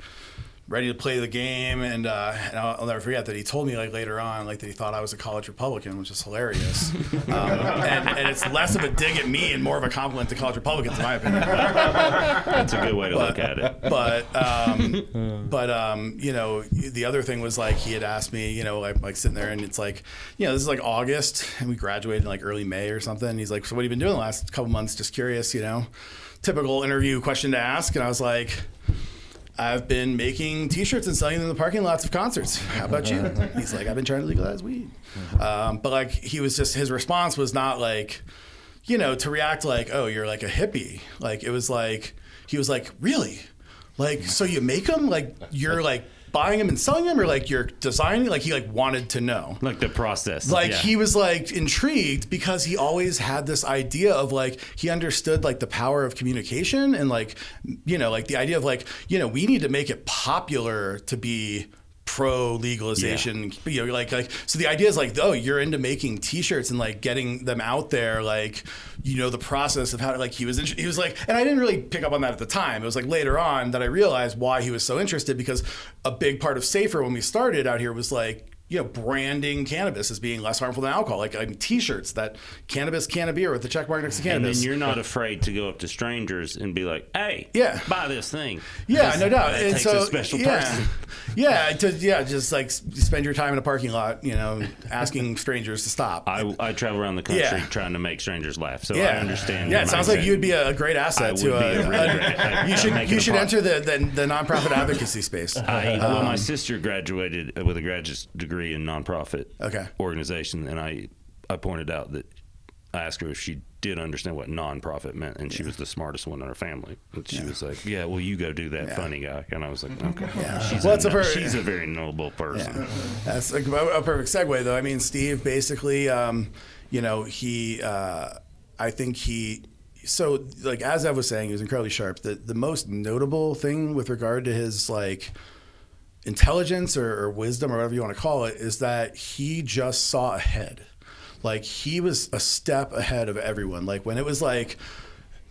ready to play the game. And, uh, and I'll, I'll never forget that he told me like later on, like that he thought I was a college Republican, which is hilarious. Um, and, and it's less of a dig at me and more of a compliment to college Republicans, in my opinion that's a good way to look at it. but um, but um, you know, the other thing was like he had asked me, you know, like, like sitting there, and it's like, you know, this is like August, and we graduated in like early May or something. And he's like, so what have you been doing the last couple months? Just curious, you know, typical interview question to ask, and I was like. I've been making T-shirts and selling them in the parking lots of concerts. How about you? He's like, I've been trying to legalize weed, um, but like he was just his response was not like, you know, to react like, oh, you're like a hippie. Like it was like he was like, really, like so you make them like you're like buying them and selling them, or like you're designing. Like he like wanted to know. Like the process. Like yeah. he was like intrigued because he always had this idea of like he understood like the power of communication and like you know like the idea of like you know we need to make it popular to be pro legalization you know like like so the idea is like oh you're into making t-shirts and like getting them out there like you know the process of how to like he was he was like and I didn't really pick up on that at the time. It was like later on that I realized why he was so interested because a big part of safer when we started out here was like you know, branding cannabis as being less harmful than alcohol, like um, T-shirts that cannabis can a beer with the check mark next to and cannabis. then you're not afraid to go up to strangers and be like, "Hey, Yeah. buy this thing." yeah, This- no doubt. It and takes so, a special yeah, person. yeah, to, yeah, just like spend your time in a parking lot, you know, asking strangers to stop. I, I travel around the country Yeah. trying to make strangers laugh, so yeah, I understand. Yeah, it sounds like mindset. you'd be a great I asset would to a a. a- I- you should you should enter the, the the nonprofit advocacy space. I, well, my sister graduated with a graduate degree in nonprofit Okay. organization, and I I pointed out that I asked her if she did understand what nonprofit meant, and she was the smartest one in her family. And she was like, "Yeah, well, you go do that, funny guy." And I was like, "Okay, she's, Well, a, it's a no- per- she's a very noble person." That's a, a perfect segue, though. I mean, Steve basically, um, you know, he, uh, I think he, so like as I was saying, he was incredibly sharp. The the most notable thing with regard to his like intelligence or, or wisdom or whatever you want to call it is that he just saw ahead. Like he was a step ahead of everyone. Like when it was like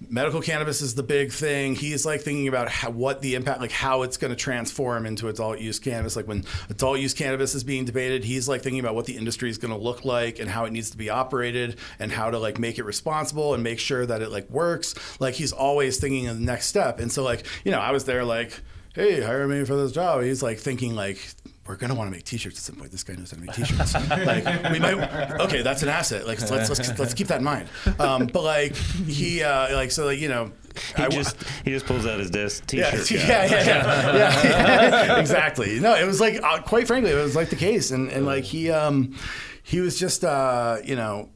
medical cannabis is the big thing. He's like thinking about how, what the impact, like how it's going to transform into adult use cannabis. Like when adult use cannabis is being debated, he's like thinking about what the industry is going to look like and how it needs to be operated and how to like make it responsible and make sure that it like works. Like he's always thinking of the next step. And so like, you know, I was there like, hey, hire me for this job. He's like thinking like, we're gonna want to make T-shirts at some point. This guy knows how to make T-shirts. like we might. Okay, that's an asset. Like let's let's, let's keep that in mind. Um, but like he uh, like so like you know. He I- just he just pulls out his desk T-shirt. yeah, yeah, yeah, yeah, yeah. exactly. No, it was like, uh, quite frankly, it was like the case, and and like he, um, he was just, uh, you know,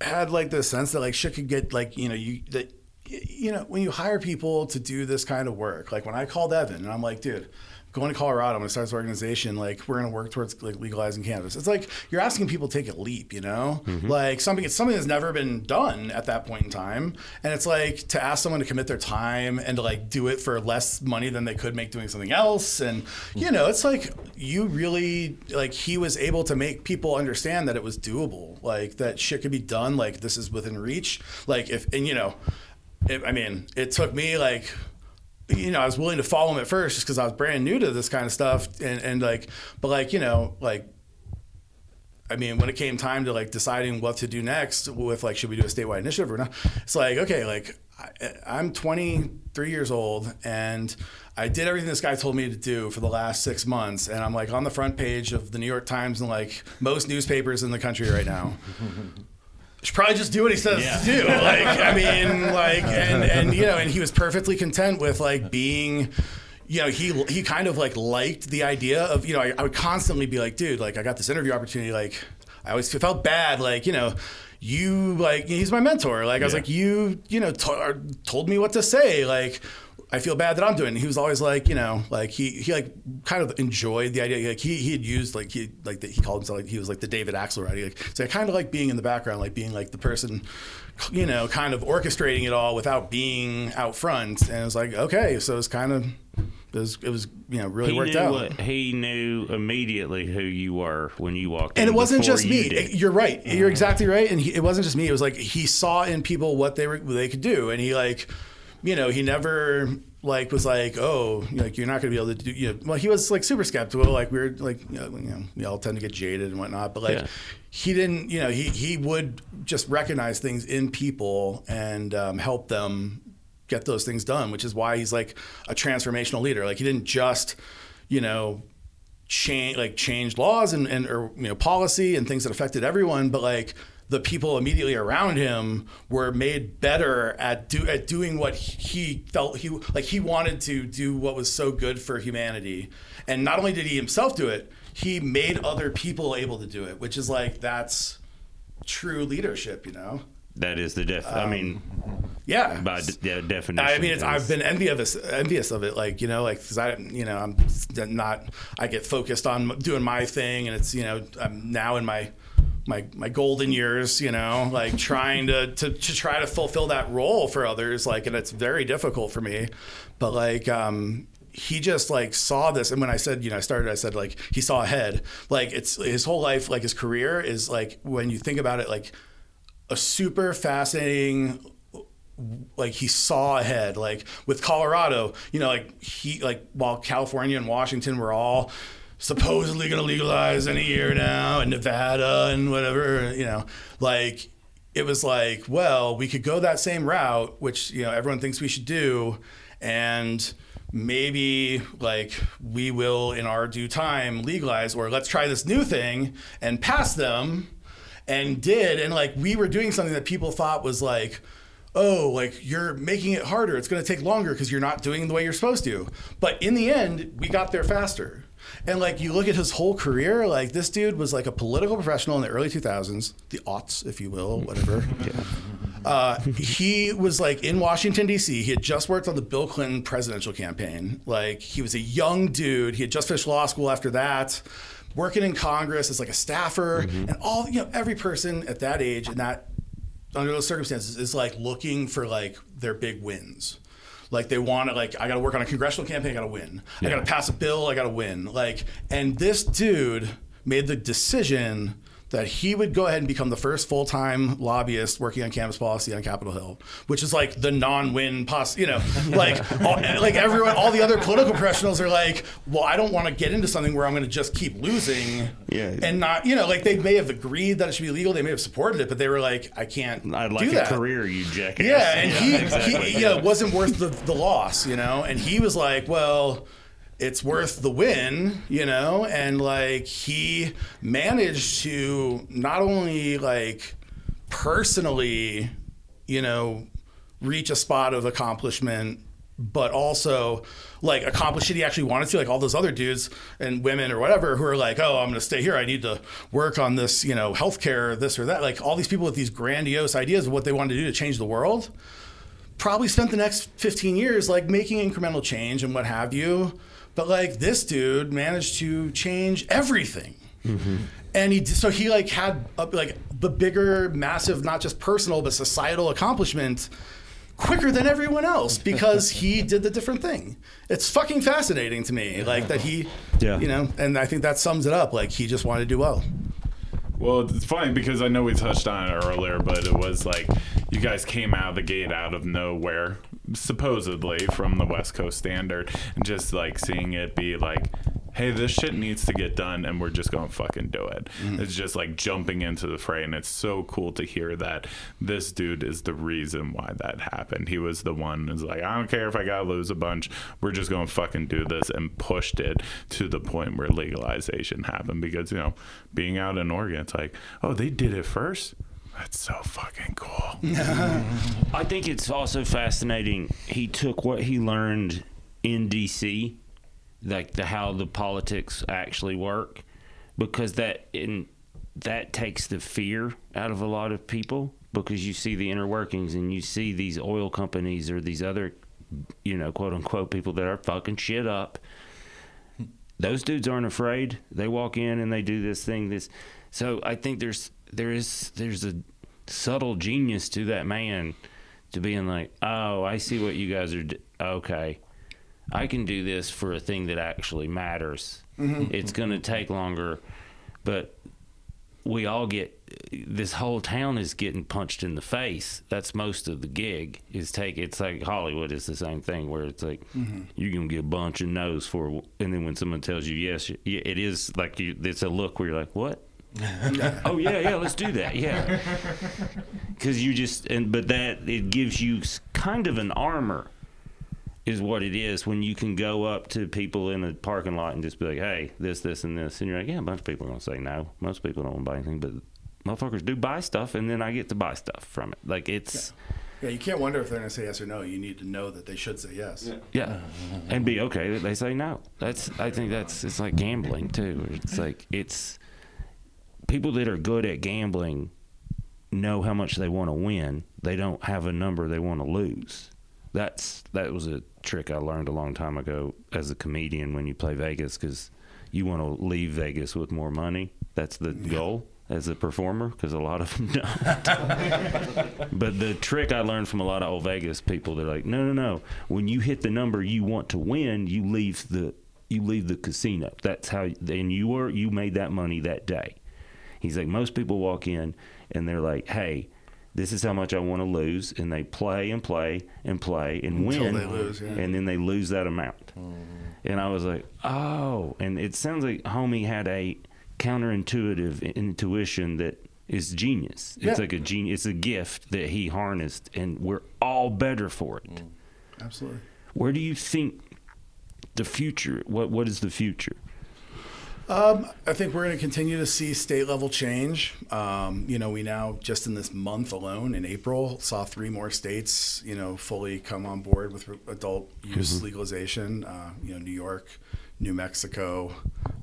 had like the sense that like shit could get like, you know, you that, you know, when you hire people to do this kind of work, like when I called Evan and I'm like, dude. Going to Colorado, I'm to start this organization. Like, we're going to work towards like legalizing cannabis. It's like you're asking people to take a leap, you know, mm-hmm. like something. It's something that's never been done at that point in time, and it's like to ask someone to commit their time and to like do it for less money than they could make doing something else. And you know, it's like you really like he was able to make people understand that it was doable, like that shit could be done. Like this is within reach. Like if and you know, it, I mean, it took me like you know, I was willing to follow him at first just because I was brand new to this kind of stuff, and and like, but like you know, like I mean, when it came time to like deciding what to do next with like, should we do a statewide initiative or not? It's like, okay, like I, I'm 23 years old and I did everything this guy told me to do for the last six months. And I'm like on the front page of the New York Times and like most newspapers in the country right now. Should probably just do what he says to do. Like, I mean, like, and, and, you know, and he was perfectly content with like being, you know, he he kind of like liked the idea of, you know, I, I would constantly be like, dude, like I got this interview opportunity, like I always felt bad, like, you know, you like he's my mentor. Like I was like, you, you know, to, told me what to say. Like I feel bad that I'm doing. it. He was always like, you know, like he he like kind of enjoyed the idea. Like he he had used like he like the, he called himself like he was like the David Axelrod. Like so I kind of like being in the background, like being like the person, you know, kind of orchestrating it all without being out front. And it was like, okay, so it's kind of it was it was you know really he worked out. what- he knew immediately who you were when you walked in. and it wasn't just me. did. You're right. You're uh-huh. exactly right. And he, it wasn't just me. It was like he saw in people what they were what they could do, and he like, you know, he never like was like, oh, like you're not going to be able to do. You know, well, he was like super skeptical. Like we were like, you know, you know, we all tend to get jaded and whatnot, but like. Yeah. He didn't, you know, he, he would just recognize things in people and um, help them get those things done, which is why he's like a transformational leader. Like he didn't just, you know, change like change laws and, and or you know policy and things that affected everyone, but like the people immediately around him were made better at do at doing what he felt he like he wanted to do what was so good for humanity. And not only did he himself do it, he made other people able to do it, which is like that's true leadership, you know. that is the def. I mean, um, Yeah. by de- definition. I mean, it's, I've been envious envious of it, like you know, like because I, you know, I'm not. I get focused on doing my thing, and it's you know, I'm now in my my my golden years, you know, like trying to to, to try to fulfill that role for others, like, and it's very difficult for me, but like. um he just like saw this. And when i said you know i started i said like he saw ahead. Like it's his whole life like his career is like when you think about it like a super fascinating like he saw ahead. Like with colorado you know like he like while california and washington were all supposedly going to legalize any year now in nevada and whatever you know. Like it was like well we could go that same route which you know everyone thinks we should do and maybe like we will in our due time legalize or let's try this new thing and pass them and did and like we were doing something that people thought was like oh like you're making it harder. It's going to take longer because you're not doing the way you're supposed to. But in the end we got there faster and like you look at his whole career like this dude was like a political professional in the early 2000s the aughts if you will whatever uh, he was like in Washington D.C. He had just worked on the Bill Clinton presidential campaign. Like he was a young dude. He had just finished law school after that, working in Congress as like a staffer, and all you know, every person at that age and that under those circumstances is like looking for like their big wins. Like they want to like I got to work on a congressional campaign, I got to win. I got to pass a bill, I got to win. Like and this dude made the decision that he would go ahead and become the first full-time lobbyist working on cannabis policy on Capitol Hill, which is like the non-win poss, you know, like all, like everyone, all the other political professionals are like, well, I don't want to get into something where I'm going to just keep losing, Yeah. and not, you know, like they may have agreed that it should be legal, they may have supported it, but they were like, I can't I'd like do a that. career, you jackass. Yeah, and he, he, you know, wasn't worth the, the loss, you know, and he was like, well, it's worth the win, you know, and like he managed to not only like personally, you know, reach a spot of accomplishment, but also like accomplish shit he actually wanted to, like all those other dudes and women or whatever who are like, oh, I'm going to stay here. I need to work on this, you know, healthcare, this or that. Like all these people with these grandiose ideas of what they wanted to do to change the world probably spent the next 15 years like making incremental change and what have you. But like this dude managed to change everything. Mm-hmm. And he so he like had a, like the bigger, massive, not just personal but societal accomplishment quicker than everyone else because he did the different thing. It's fucking fascinating to me, like that he, Yeah. you know, and I think that sums it up. Like he just wanted to do well. Well, it's funny because I know we touched on it earlier, but it was like you guys came out of the gate out of nowhere supposedly from the West Coast Standard, and just like seeing it be like, hey, this shit needs to get done, and we're just gonna fucking do it. Mm. It's just like jumping into the fray, and it's so cool to hear that this dude is the reason why that happened. He was the one who's like, I don't care if I gotta lose a bunch, we're just gonna fucking do this, and pushed it to the point where legalization happened. Because you know, being out in Oregon, it's like, oh, they did it first. That's so fucking cool. I think it's also fascinating. He took what he learned in DC, like the how the politics actually work, because that in that takes the fear out of a lot of people because you see the inner workings and you see these oil companies or these other, you know, quote unquote people that are fucking shit up. Those dudes aren't afraid. They walk in and they do this thing. This, so I think there's there is there's a subtle genius to that man to being like, oh, I see what you guys are. D- okay, I can do this for a thing that actually matters. Mm-hmm. It's going to take longer, but we all get this whole town is getting punched in the face. That's most of the gig is take. It's like Hollywood is the same thing where it's like mm-hmm. you're gonna get a bunch of no's for, and then when someone tells you yes, yeah, it is like you. It's a look where you're like, what? oh yeah, yeah, let's do that. Yeah, because you just and but that it gives you kind of an armor, is what it is when you can go up to people in a parking lot and just be like, hey, this, this, and this, and you're like, yeah, a bunch of people are gonna say no. Most people don't want to buy anything, but motherfuckers do buy stuff, and then I get to buy stuff from it. Like it's Yeah, you can't wonder if they're going to say yes or no. You need to know that they should say yes. yeah, and be okay that they say no. That's I think that's it's like gambling too. It's like it's people that are good at gambling know how much they want to win. They don't have a number they want to lose. That's that was a trick I learned a long time ago as a comedian when you play Vegas because you want to leave Vegas with more money. That's the goal as a performer because a lot of them don't. but the trick I learned from a lot of old Vegas people, they're like, no, no, no. When you hit the number you want to win, you leave the you leave the casino. That's how, and you were you made that money that day. He's like, most people walk in and they're like, hey, this is how much I want to lose, and they play and play and play and Until win, lose, yeah. and then they lose that amount. Mm-hmm. And I was like, oh, and it sounds like homie had a counterintuitive intuition that is genius. It's like a genius, it's a gift that he harnessed, and we're all better for it. Mm. Absolutely. Where do you think the future? What What is the future? Um, I think we're going to continue to see state level change. Um, you know, we now just in this month alone in April saw three more states, you know, fully come on board with adult use legalization. Uh, you know, New York, New Mexico,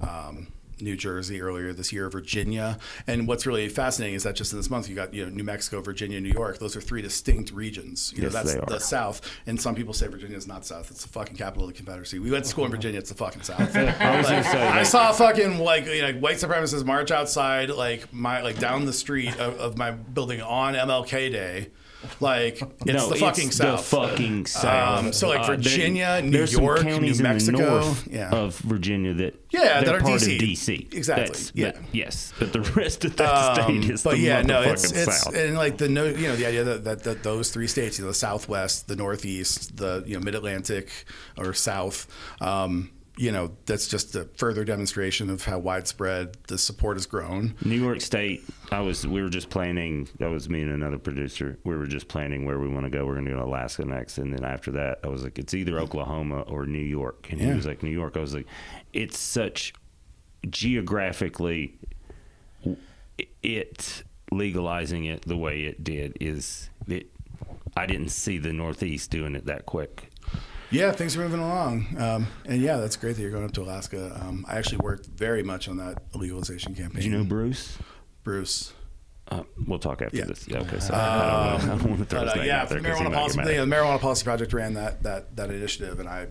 um, New Jersey earlier this year, Virginia. And what's really fascinating is that just in this month, you got you know New Mexico, Virginia, New York. Those are three distinct regions. You Yes, know, that's they are. the South. And some people say Virginia is not South; it's the fucking capital of the Confederacy. We went to school in Virginia; it's the fucking South. I was gonna say, I like- saw fucking like you know white supremacists march outside like my like down the street of, of my building on MLK Day. Like it's no, the fucking it's South. The fucking South. Um, so, like, Uh, Virginia, New there's York, New Mexico, yeah. of Virginia that Yeah, that are part DC. of DC. Exactly, That's, yeah. but yes, but the rest of that Um, state is but the yeah, no, it's it's South. and like the no, you know, the idea that, that, that those three states, you know, the Southwest, the Northeast, the you know Mid Atlantic or South, um, you know, that's just a further demonstration of how widespread the support has grown. New York State. I was. We were just planning. That was me and another producer. We were just planning where we want to go. We're going to go to Alaska next, and then after that, I was like, it's either Oklahoma or New York. And he was like, New York. I was like, it's such geographically, it legalizing it the way it did is it. I didn't see the Northeast doing it that quick. Yeah, things are moving along, um, and yeah, that's great that you're going up to Alaska. Um, I actually worked very much on that legalization campaign. Did you know Bruce? Bruce? Uh, we'll talk after Yeah. this. Yeah, okay. Sorry. I, don't, I don't want to throw But, his uh, name yeah, out there the 'cause marijuana policy, the marijuana policy project ran that that that initiative, and I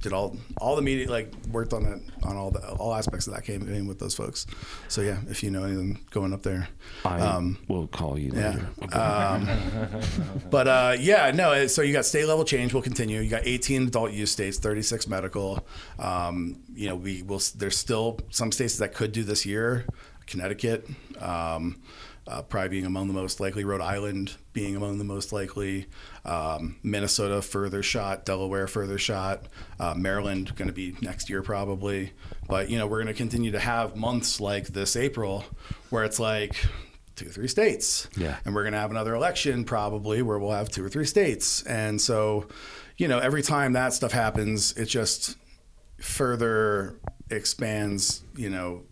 did all all the media like worked on that on all the all aspects of that campaign with those folks. So yeah, if you know anything going up there, I um, will call you yeah. later. Um, but uh, yeah, no. So you got state level change will continue. You got 18 adult use states, 36 medical. Um, you know, we will. There's still some states that could do this year. Connecticut. Um, uh, probably being among the most likely, Rhode Island being among the most likely, um, Minnesota further shot, Delaware further shot, uh, Maryland going to be next year probably. But you know we're going to continue to have months like this April where it's like two or three states. Yeah. And we're going to have another election probably where we'll have two or three states. And so, you know, every time that stuff happens, it just further expands, you know,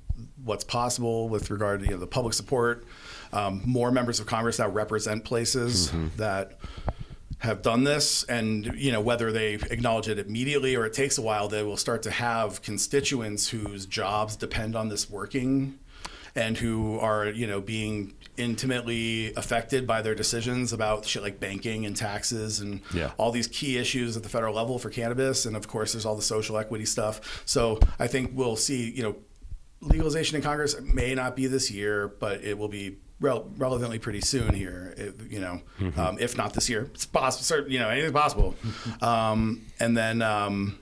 what's possible with regard to you know, the public support. Um, more members of Congress now represent places that have done this and you know whether they acknowledge it immediately or it takes a while they will start to have constituents whose jobs depend on this working and who are you know being intimately affected by their decisions about shit like banking and taxes and Yeah. all these key issues at the federal level for cannabis and of course there's all the social equity stuff so i think we'll see you know legalization in congress may not be this year but it will be rel- relevantly pretty soon here it, you know um, if not this year it's possible you know anything's possible um, and then um,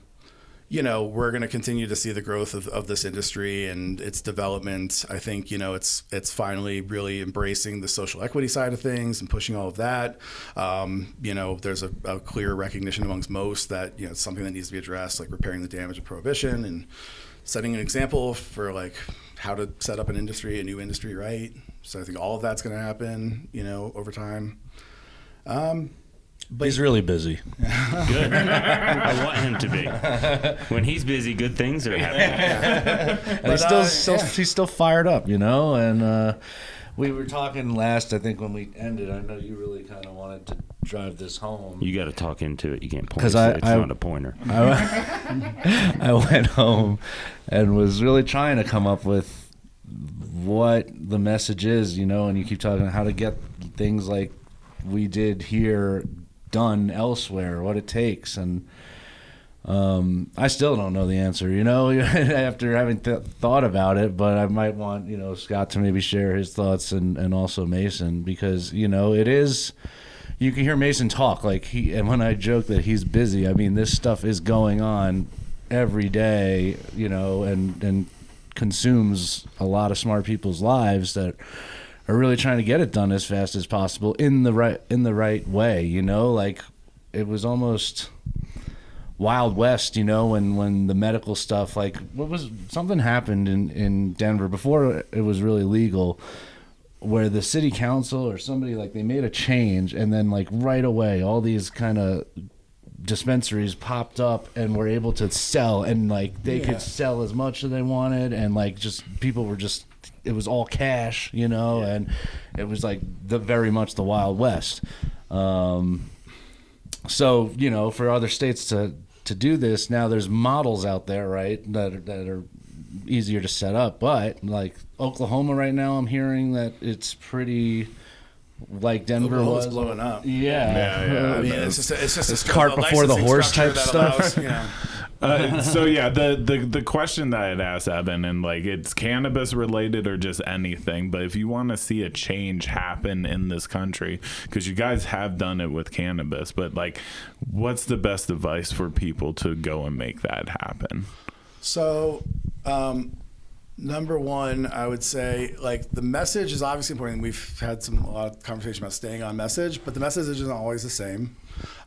you know, we're going to continue to see the growth of, of this industry and its development. I think, you know, it's it's finally really embracing the social equity side of things and pushing all of that. Um, you know, there's a, a clear recognition amongst most that, you know, it's something that needs to be addressed, like repairing the damage of prohibition and setting an example for like how to set up an industry, a new industry, right? So I think all of that's going to happen, you know, over time. Um, He's really busy. Good. I want him to be. When he's busy, good things are happening. And he's still, uh, still he's still fired up, you know. And uh, we were talking last, I think, when we ended. I know you really kind of wanted to drive this home. You got to talk into it. You can't point. 'Cause so I- it's I- not a pointer. I, I went home and was really trying to come up with what the message is, you know, and you keep talking how to get things like we did here done elsewhere, what it takes, and um, I still don't know the answer, you know, after having th- thought about it. But I might want you know Scott to maybe share his thoughts and and also Mason because you know it is. You can hear Mason talk like he, and when I joke that he's busy, I mean this stuff is going on every day, you know, and and consumes a lot of smart people's lives that are really trying to get it done as fast as possible in the right in the right way, you know, like it was almost wild west, you know, when when the medical stuff like what was something happened in in Denver before it was really legal where the city council or somebody like they made a change and then like right away all these kind of dispensaries popped up and were able to sell and like they Yeah. could sell as much as they wanted and like just people were just it was all cash you know and it was like the very much the wild west um so you know for other states to to do this now there's models out there right that are, that are easier to set up but like oklahoma right now i'm hearing that it's pretty like denver Oklahoma's was blowing up. yeah, Yeah, yeah. I mean, it's just a, it's just a It's cart a before the horse type stuff. allows, you know, Uh, so yeah, the, the the question that I'd asked Evan, and like it's cannabis related or just anything, but if you want to see a change happen in this country, because you guys have done it with cannabis, but like, what's the best advice for people to go and make that happen? So, um, number one, I would say like the message is obviously important. We've had some a lot of conversation about staying on message, but the message isn't always the same.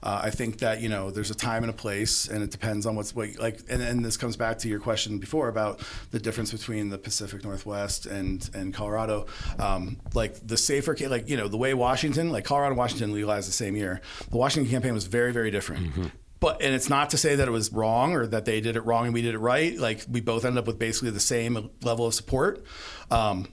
Uh, I think that you know there's a time and a place, and it depends on what's what, like. And, and this comes back to your question before about the difference between the Pacific Northwest and and Colorado. Um, like the safer, like you know the way Washington, like Colorado and Washington legalized the same year. The Washington campaign was very very different. But and it's not to say that it was wrong or that they did it wrong and we did it right. Like we both ended up with basically the same level of support. Um,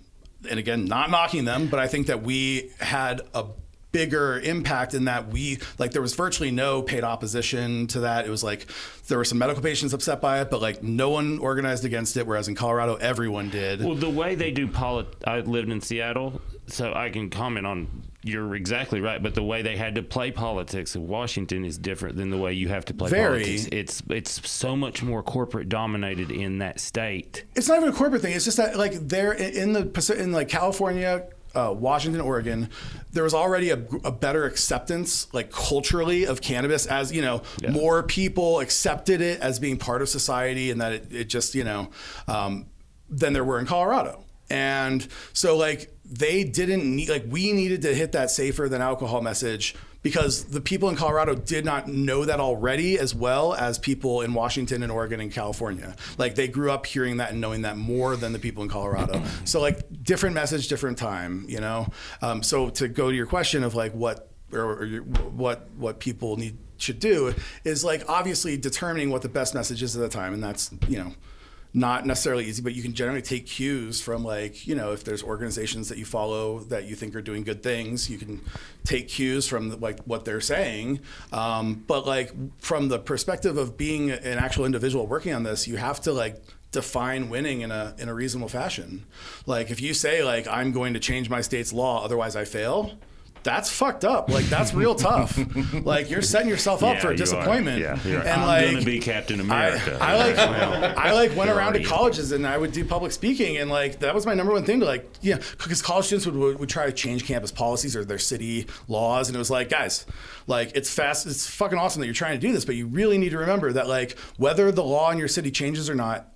and again, not knocking them, but I think that we had a bigger impact in that we like there was virtually no paid opposition to that. It was like there were some medical patients upset by it, but like no one organized against it. Whereas in Colorado, everyone did. Well, the way they do polit, I lived in Seattle, so I can comment on. You're exactly right, but the way they had to play politics in Washington is different than the way you have to play Very. politics. It's it's so much more corporate dominated in that state. it's not even a corporate thing. It's just that like there in the in like California, uh, Washington, Oregon, there was already a, a better acceptance like culturally of cannabis as you know more people accepted it as being part of society and that it, it just you know um, than there were in Colorado. And so like they didn't need like we needed to hit that safer than alcohol message because the people in Colorado did not know that already as well as people in Washington and Oregon and California. Like they grew up hearing that and knowing that more than the people in Colorado. so like different message, different time, you know. Um, so to go to your question of like what or, or what what people need should do is like obviously determining what the best message is at the time, and that's you know not necessarily easy, but you can generally take cues from like, you know, if there's organizations that you follow that you think are doing good things, you can take cues from the, like what they're saying. Um, but like from the perspective of being an actual individual working on this, you have to like define winning in a in a reasonable fashion. Like if you say like I'm going to change my state's law, otherwise I fail. That's fucked up. Like that's real tough. like you're setting yourself up Yeah, for a disappointment. Yeah, you're right. and I'm like gonna be Captain America. I like I like went around to colleges and I would do public speaking and like that was my number one thing to like yeah because college students would, would would try to change campus policies or their city laws and it was like guys like it's fast it's fucking awesome that you're trying to do this but you really need to remember that like whether the law in your city changes or not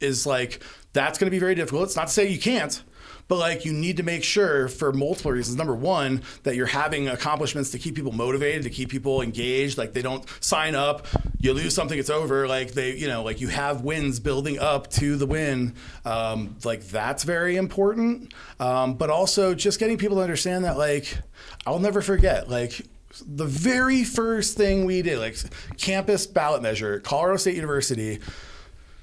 is like that's going to be very difficult. It's not to say you can't, but like you need to make sure for multiple reasons. Number one, that you're having accomplishments to keep people motivated, to keep people engaged. Like they don't sign up, you lose something, it's over. Like they, you know, like you have wins building up to the win. Um, like that's very important. Um, but also just getting people to understand that like I'll never forget like the very first thing we did, like campus ballot measure, Colorado State University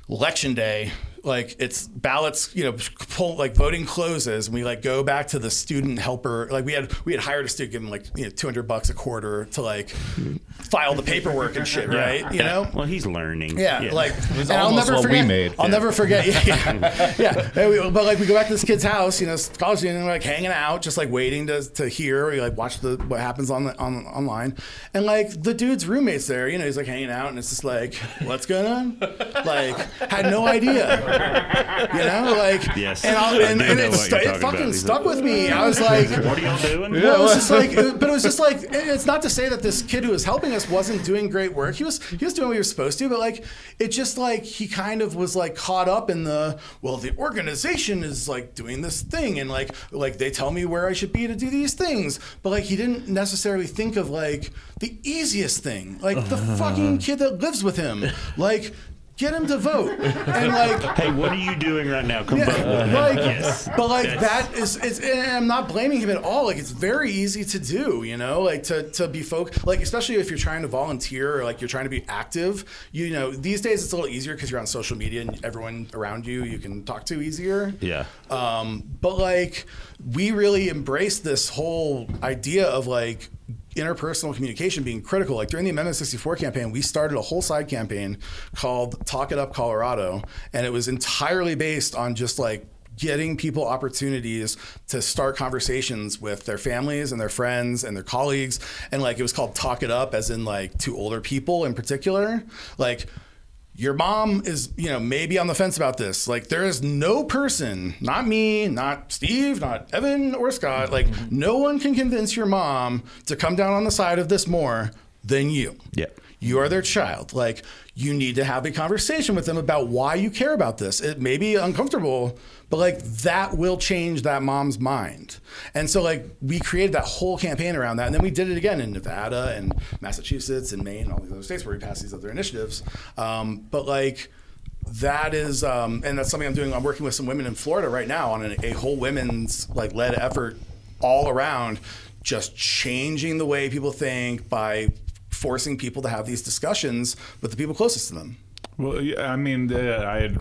election day like it's ballots you know pull like voting closes and we like go back to the student helper like we had we had hired a student give him like you know 200 bucks a quarter to like file the paperwork and shit right you know Well, he's learning. yeah, like was and I'll almost never what we forget. made. I'll Yeah. never forget. Yeah, yeah. yeah. We- but like we go back to this kid's house, you know, college student, and we're like hanging out, just like waiting to, to hear. We like watch the what happens on the on online, and like the dude's roommates there, you know, he's like hanging out, and it's just like, what's going on? Like, had no idea, you know, like, Yes. and, I'll, and, and it, what stu- it fucking about. stuck with me. I was like, What are y'all doing? well, it was just like, but it was just like, it's not to say that this kid who was helping us wasn't doing great work. He was, he was doing what he was supposed to, but like, it just like he kind of was like caught up in the, well, the organization is like doing this thing, and like, like they tell me where I should be to do these things, but like he didn't necessarily think of like the easiest thing, like the uh-huh. fucking kid that lives with him, like. Get him to vote, and like Hey, what are you doing right now? Come yeah, vote like, Yes. but like That's- that is, it's, and I'm not blaming him at all. Like it's very easy to do, you know, like to to be folk, like especially if you're trying to volunteer or like you're trying to be active. You know, these days it's a little easier because you're on social media and everyone around you you can talk to easier. Yeah. Um, but like we really embrace this whole idea of like interpersonal communication being critical. Like during the Amendment 64 campaign, we started a whole side campaign called Talk It Up Colorado. And it was entirely based on just like getting people opportunities to start conversations with their families and their friends and their colleagues. And like it was called Talk It Up, as in like to older people in particular. Like your mom is, you know, maybe on the fence about this. Like, there is no person, not me, not Steve, not Evan or Scott, like, no one can convince your mom to come down on the side of this more than you. Yeah. You are their child. Like, you need to have a conversation with them about why you care about this. It may be uncomfortable, but like that will change that mom's mind. And so, like, we created that whole campaign around that. And then we did it again in Nevada and Massachusetts and Maine and all these other states where we passed these other initiatives. Um, but like, that is, um, and that's something I'm doing. I'm working with some women in Florida right now on a, a whole women's like led effort all around just changing the way people think by forcing people to have these discussions with the people closest to them. Well, I mean, I had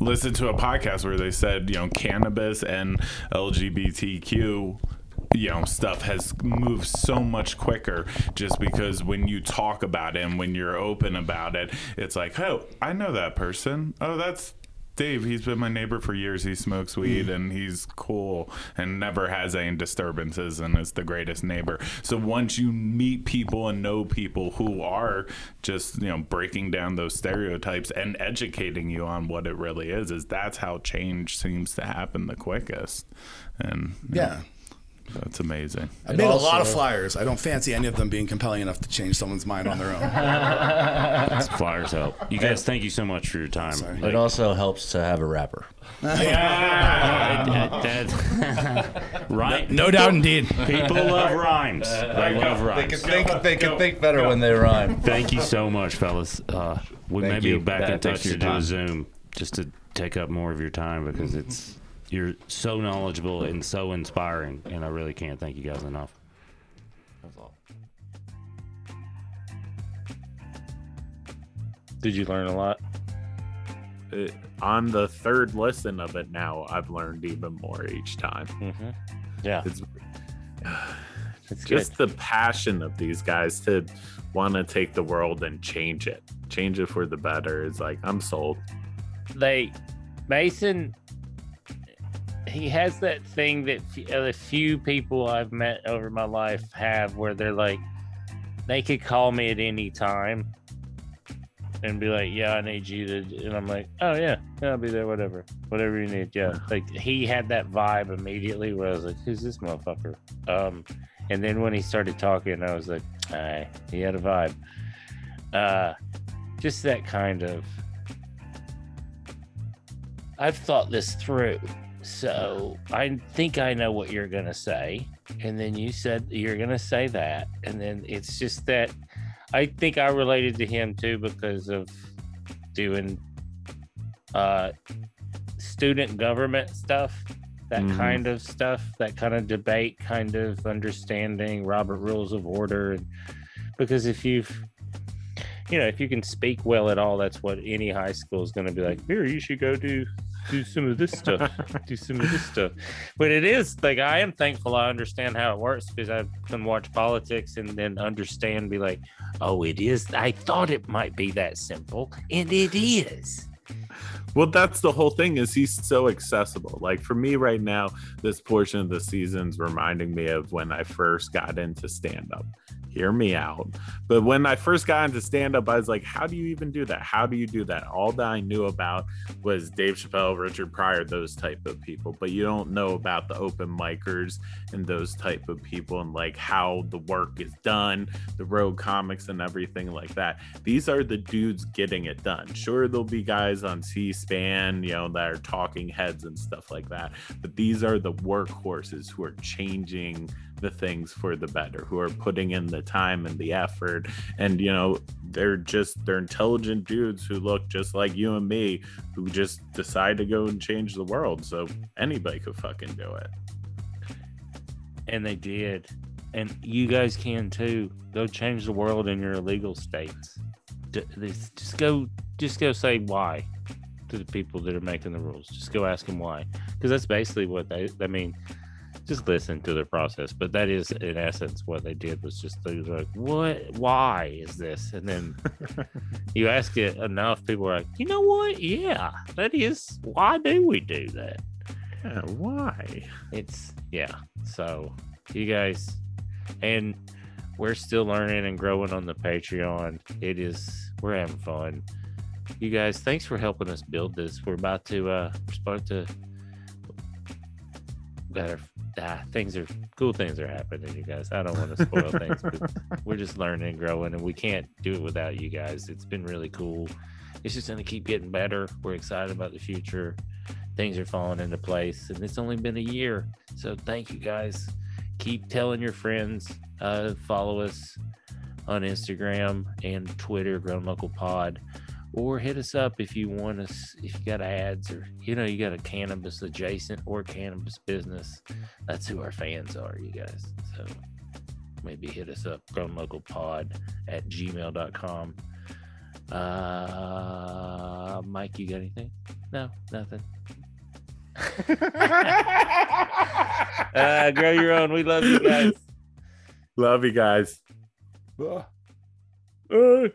listened to a podcast where they said, you know, cannabis and LGBTQ, you know, stuff has moved so much quicker just because when you talk about it and when you're open about it, it's like, oh, I know that person. Oh, that's Dave, he's been my neighbor for years. He smokes weed mm. and he's cool and never has any disturbances and is the greatest neighbor. So once you meet people and know people who are just, you know, breaking down those stereotypes and educating you on what it really is, is that's how change seems to happen the quickest. And Yeah. That's amazing. I made a lot of flyers. I don't fancy any of them being compelling enough to change someone's mind on their own. Flyers help. You guys, thank you so much for your time. Sorry. It also helps to have a rapper. Yeah, that, that, right? No doubt, indeed. People love rhymes. They love rhymes. They can rhymes. think. They can think better when they rhyme. Thank you so much, fellas. Uh, we Thank may be back Yeah, in touch to do a. Zoom just to take up more of your time because it's you're so knowledgeable and so inspiring, and I really can't thank you guys enough. That's all. Did you learn a lot? It- on the third listen of it now, I've learned even more each time. Mm-hmm. Yeah, It's it's just the passion of these guys to want to take the world and change it, change it for the better. Is like I'm sold. They Mason. He has that thing that f- a few people I've met over my life have, where they're like, they could call me at any time, and be like, "Yeah, I need you to," and I'm like, "Oh yeah, yeah, I'll be there. Whatever, whatever you need." Yeah, like he had that vibe immediately where I was like, "Who's this motherfucker?" Um, and then when he started talking, I was like, "Aye, he had a vibe." Uh, just that kind of. I've thought this through, so I think I know what you're gonna say, and then you said you're gonna say that, and then it's just that I think I related to him too because of doing uh student government stuff, that Mhm. kind of stuff, that kind of debate, kind of understanding Robert Rules of Order, and because if you've you know, if you can speak well at all, that's what any high school is going to be like. Here, you should go do do some of this stuff, do some of this stuff. But it is like I am thankful I understand how it works because I can watch politics and then understand, be like, oh, it is. I thought it might be that simple, and it is. Well, that's the whole thing is he's so accessible. Like for me right now, this portion of the season's reminding me of when I first got into stand up. Hear me out. But when I first got into stand up, I was like, how do you even do that? How do you do that? All that I knew about was Dave Chappelle, Richard Pryor, those type of people. But you don't know about the open micers and those type of people and like how the work is done, the road comics and everything like that. These are the dudes getting it done. Sure, there'll be guys on C SPAN, you know, that are talking heads and stuff like that. But these are the workhorses who are changing the things for the better, who are putting in the time and the effort. And, you know, they're just, they're intelligent dudes who look just like you and me, who just decide to go and change the world. So anybody could fucking do it. And they did. And you guys can too. Go change the world in your illegal states. Just go, just go say why to the people that are making the rules. Just go ask them why, because that's basically what they. I mean, just listen to the process. But that is, in essence, what they did was just they were like, "What? Why is this?" And then you ask it enough, people are like, "You know what? Yeah, that is. Why do we do that?" Yeah, why? it's yeah so you guys and we're still learning and growing on the patreon it is we're having fun you guys thanks for helping us build this we're about to uh we're about to got our ah, things are cool things are happening you guys. I don't want to spoil things but we're just learning and growing and we can't do it without you guys. It's been really cool. It's just going to keep getting better. We're excited about the future. Things are falling into place and it's only been a year. So thank you guys. Keep telling your friends uh, follow us on instagram and twitter grown local pod or hit us up if you want us if you got ads or you know you got a cannabis adjacent or cannabis business that's who our fans are you guys so maybe hit us up grown local pod at gmail.com uh mike you got anything no nothing uh, grow your own. We love you guys. Love you guys. Uh.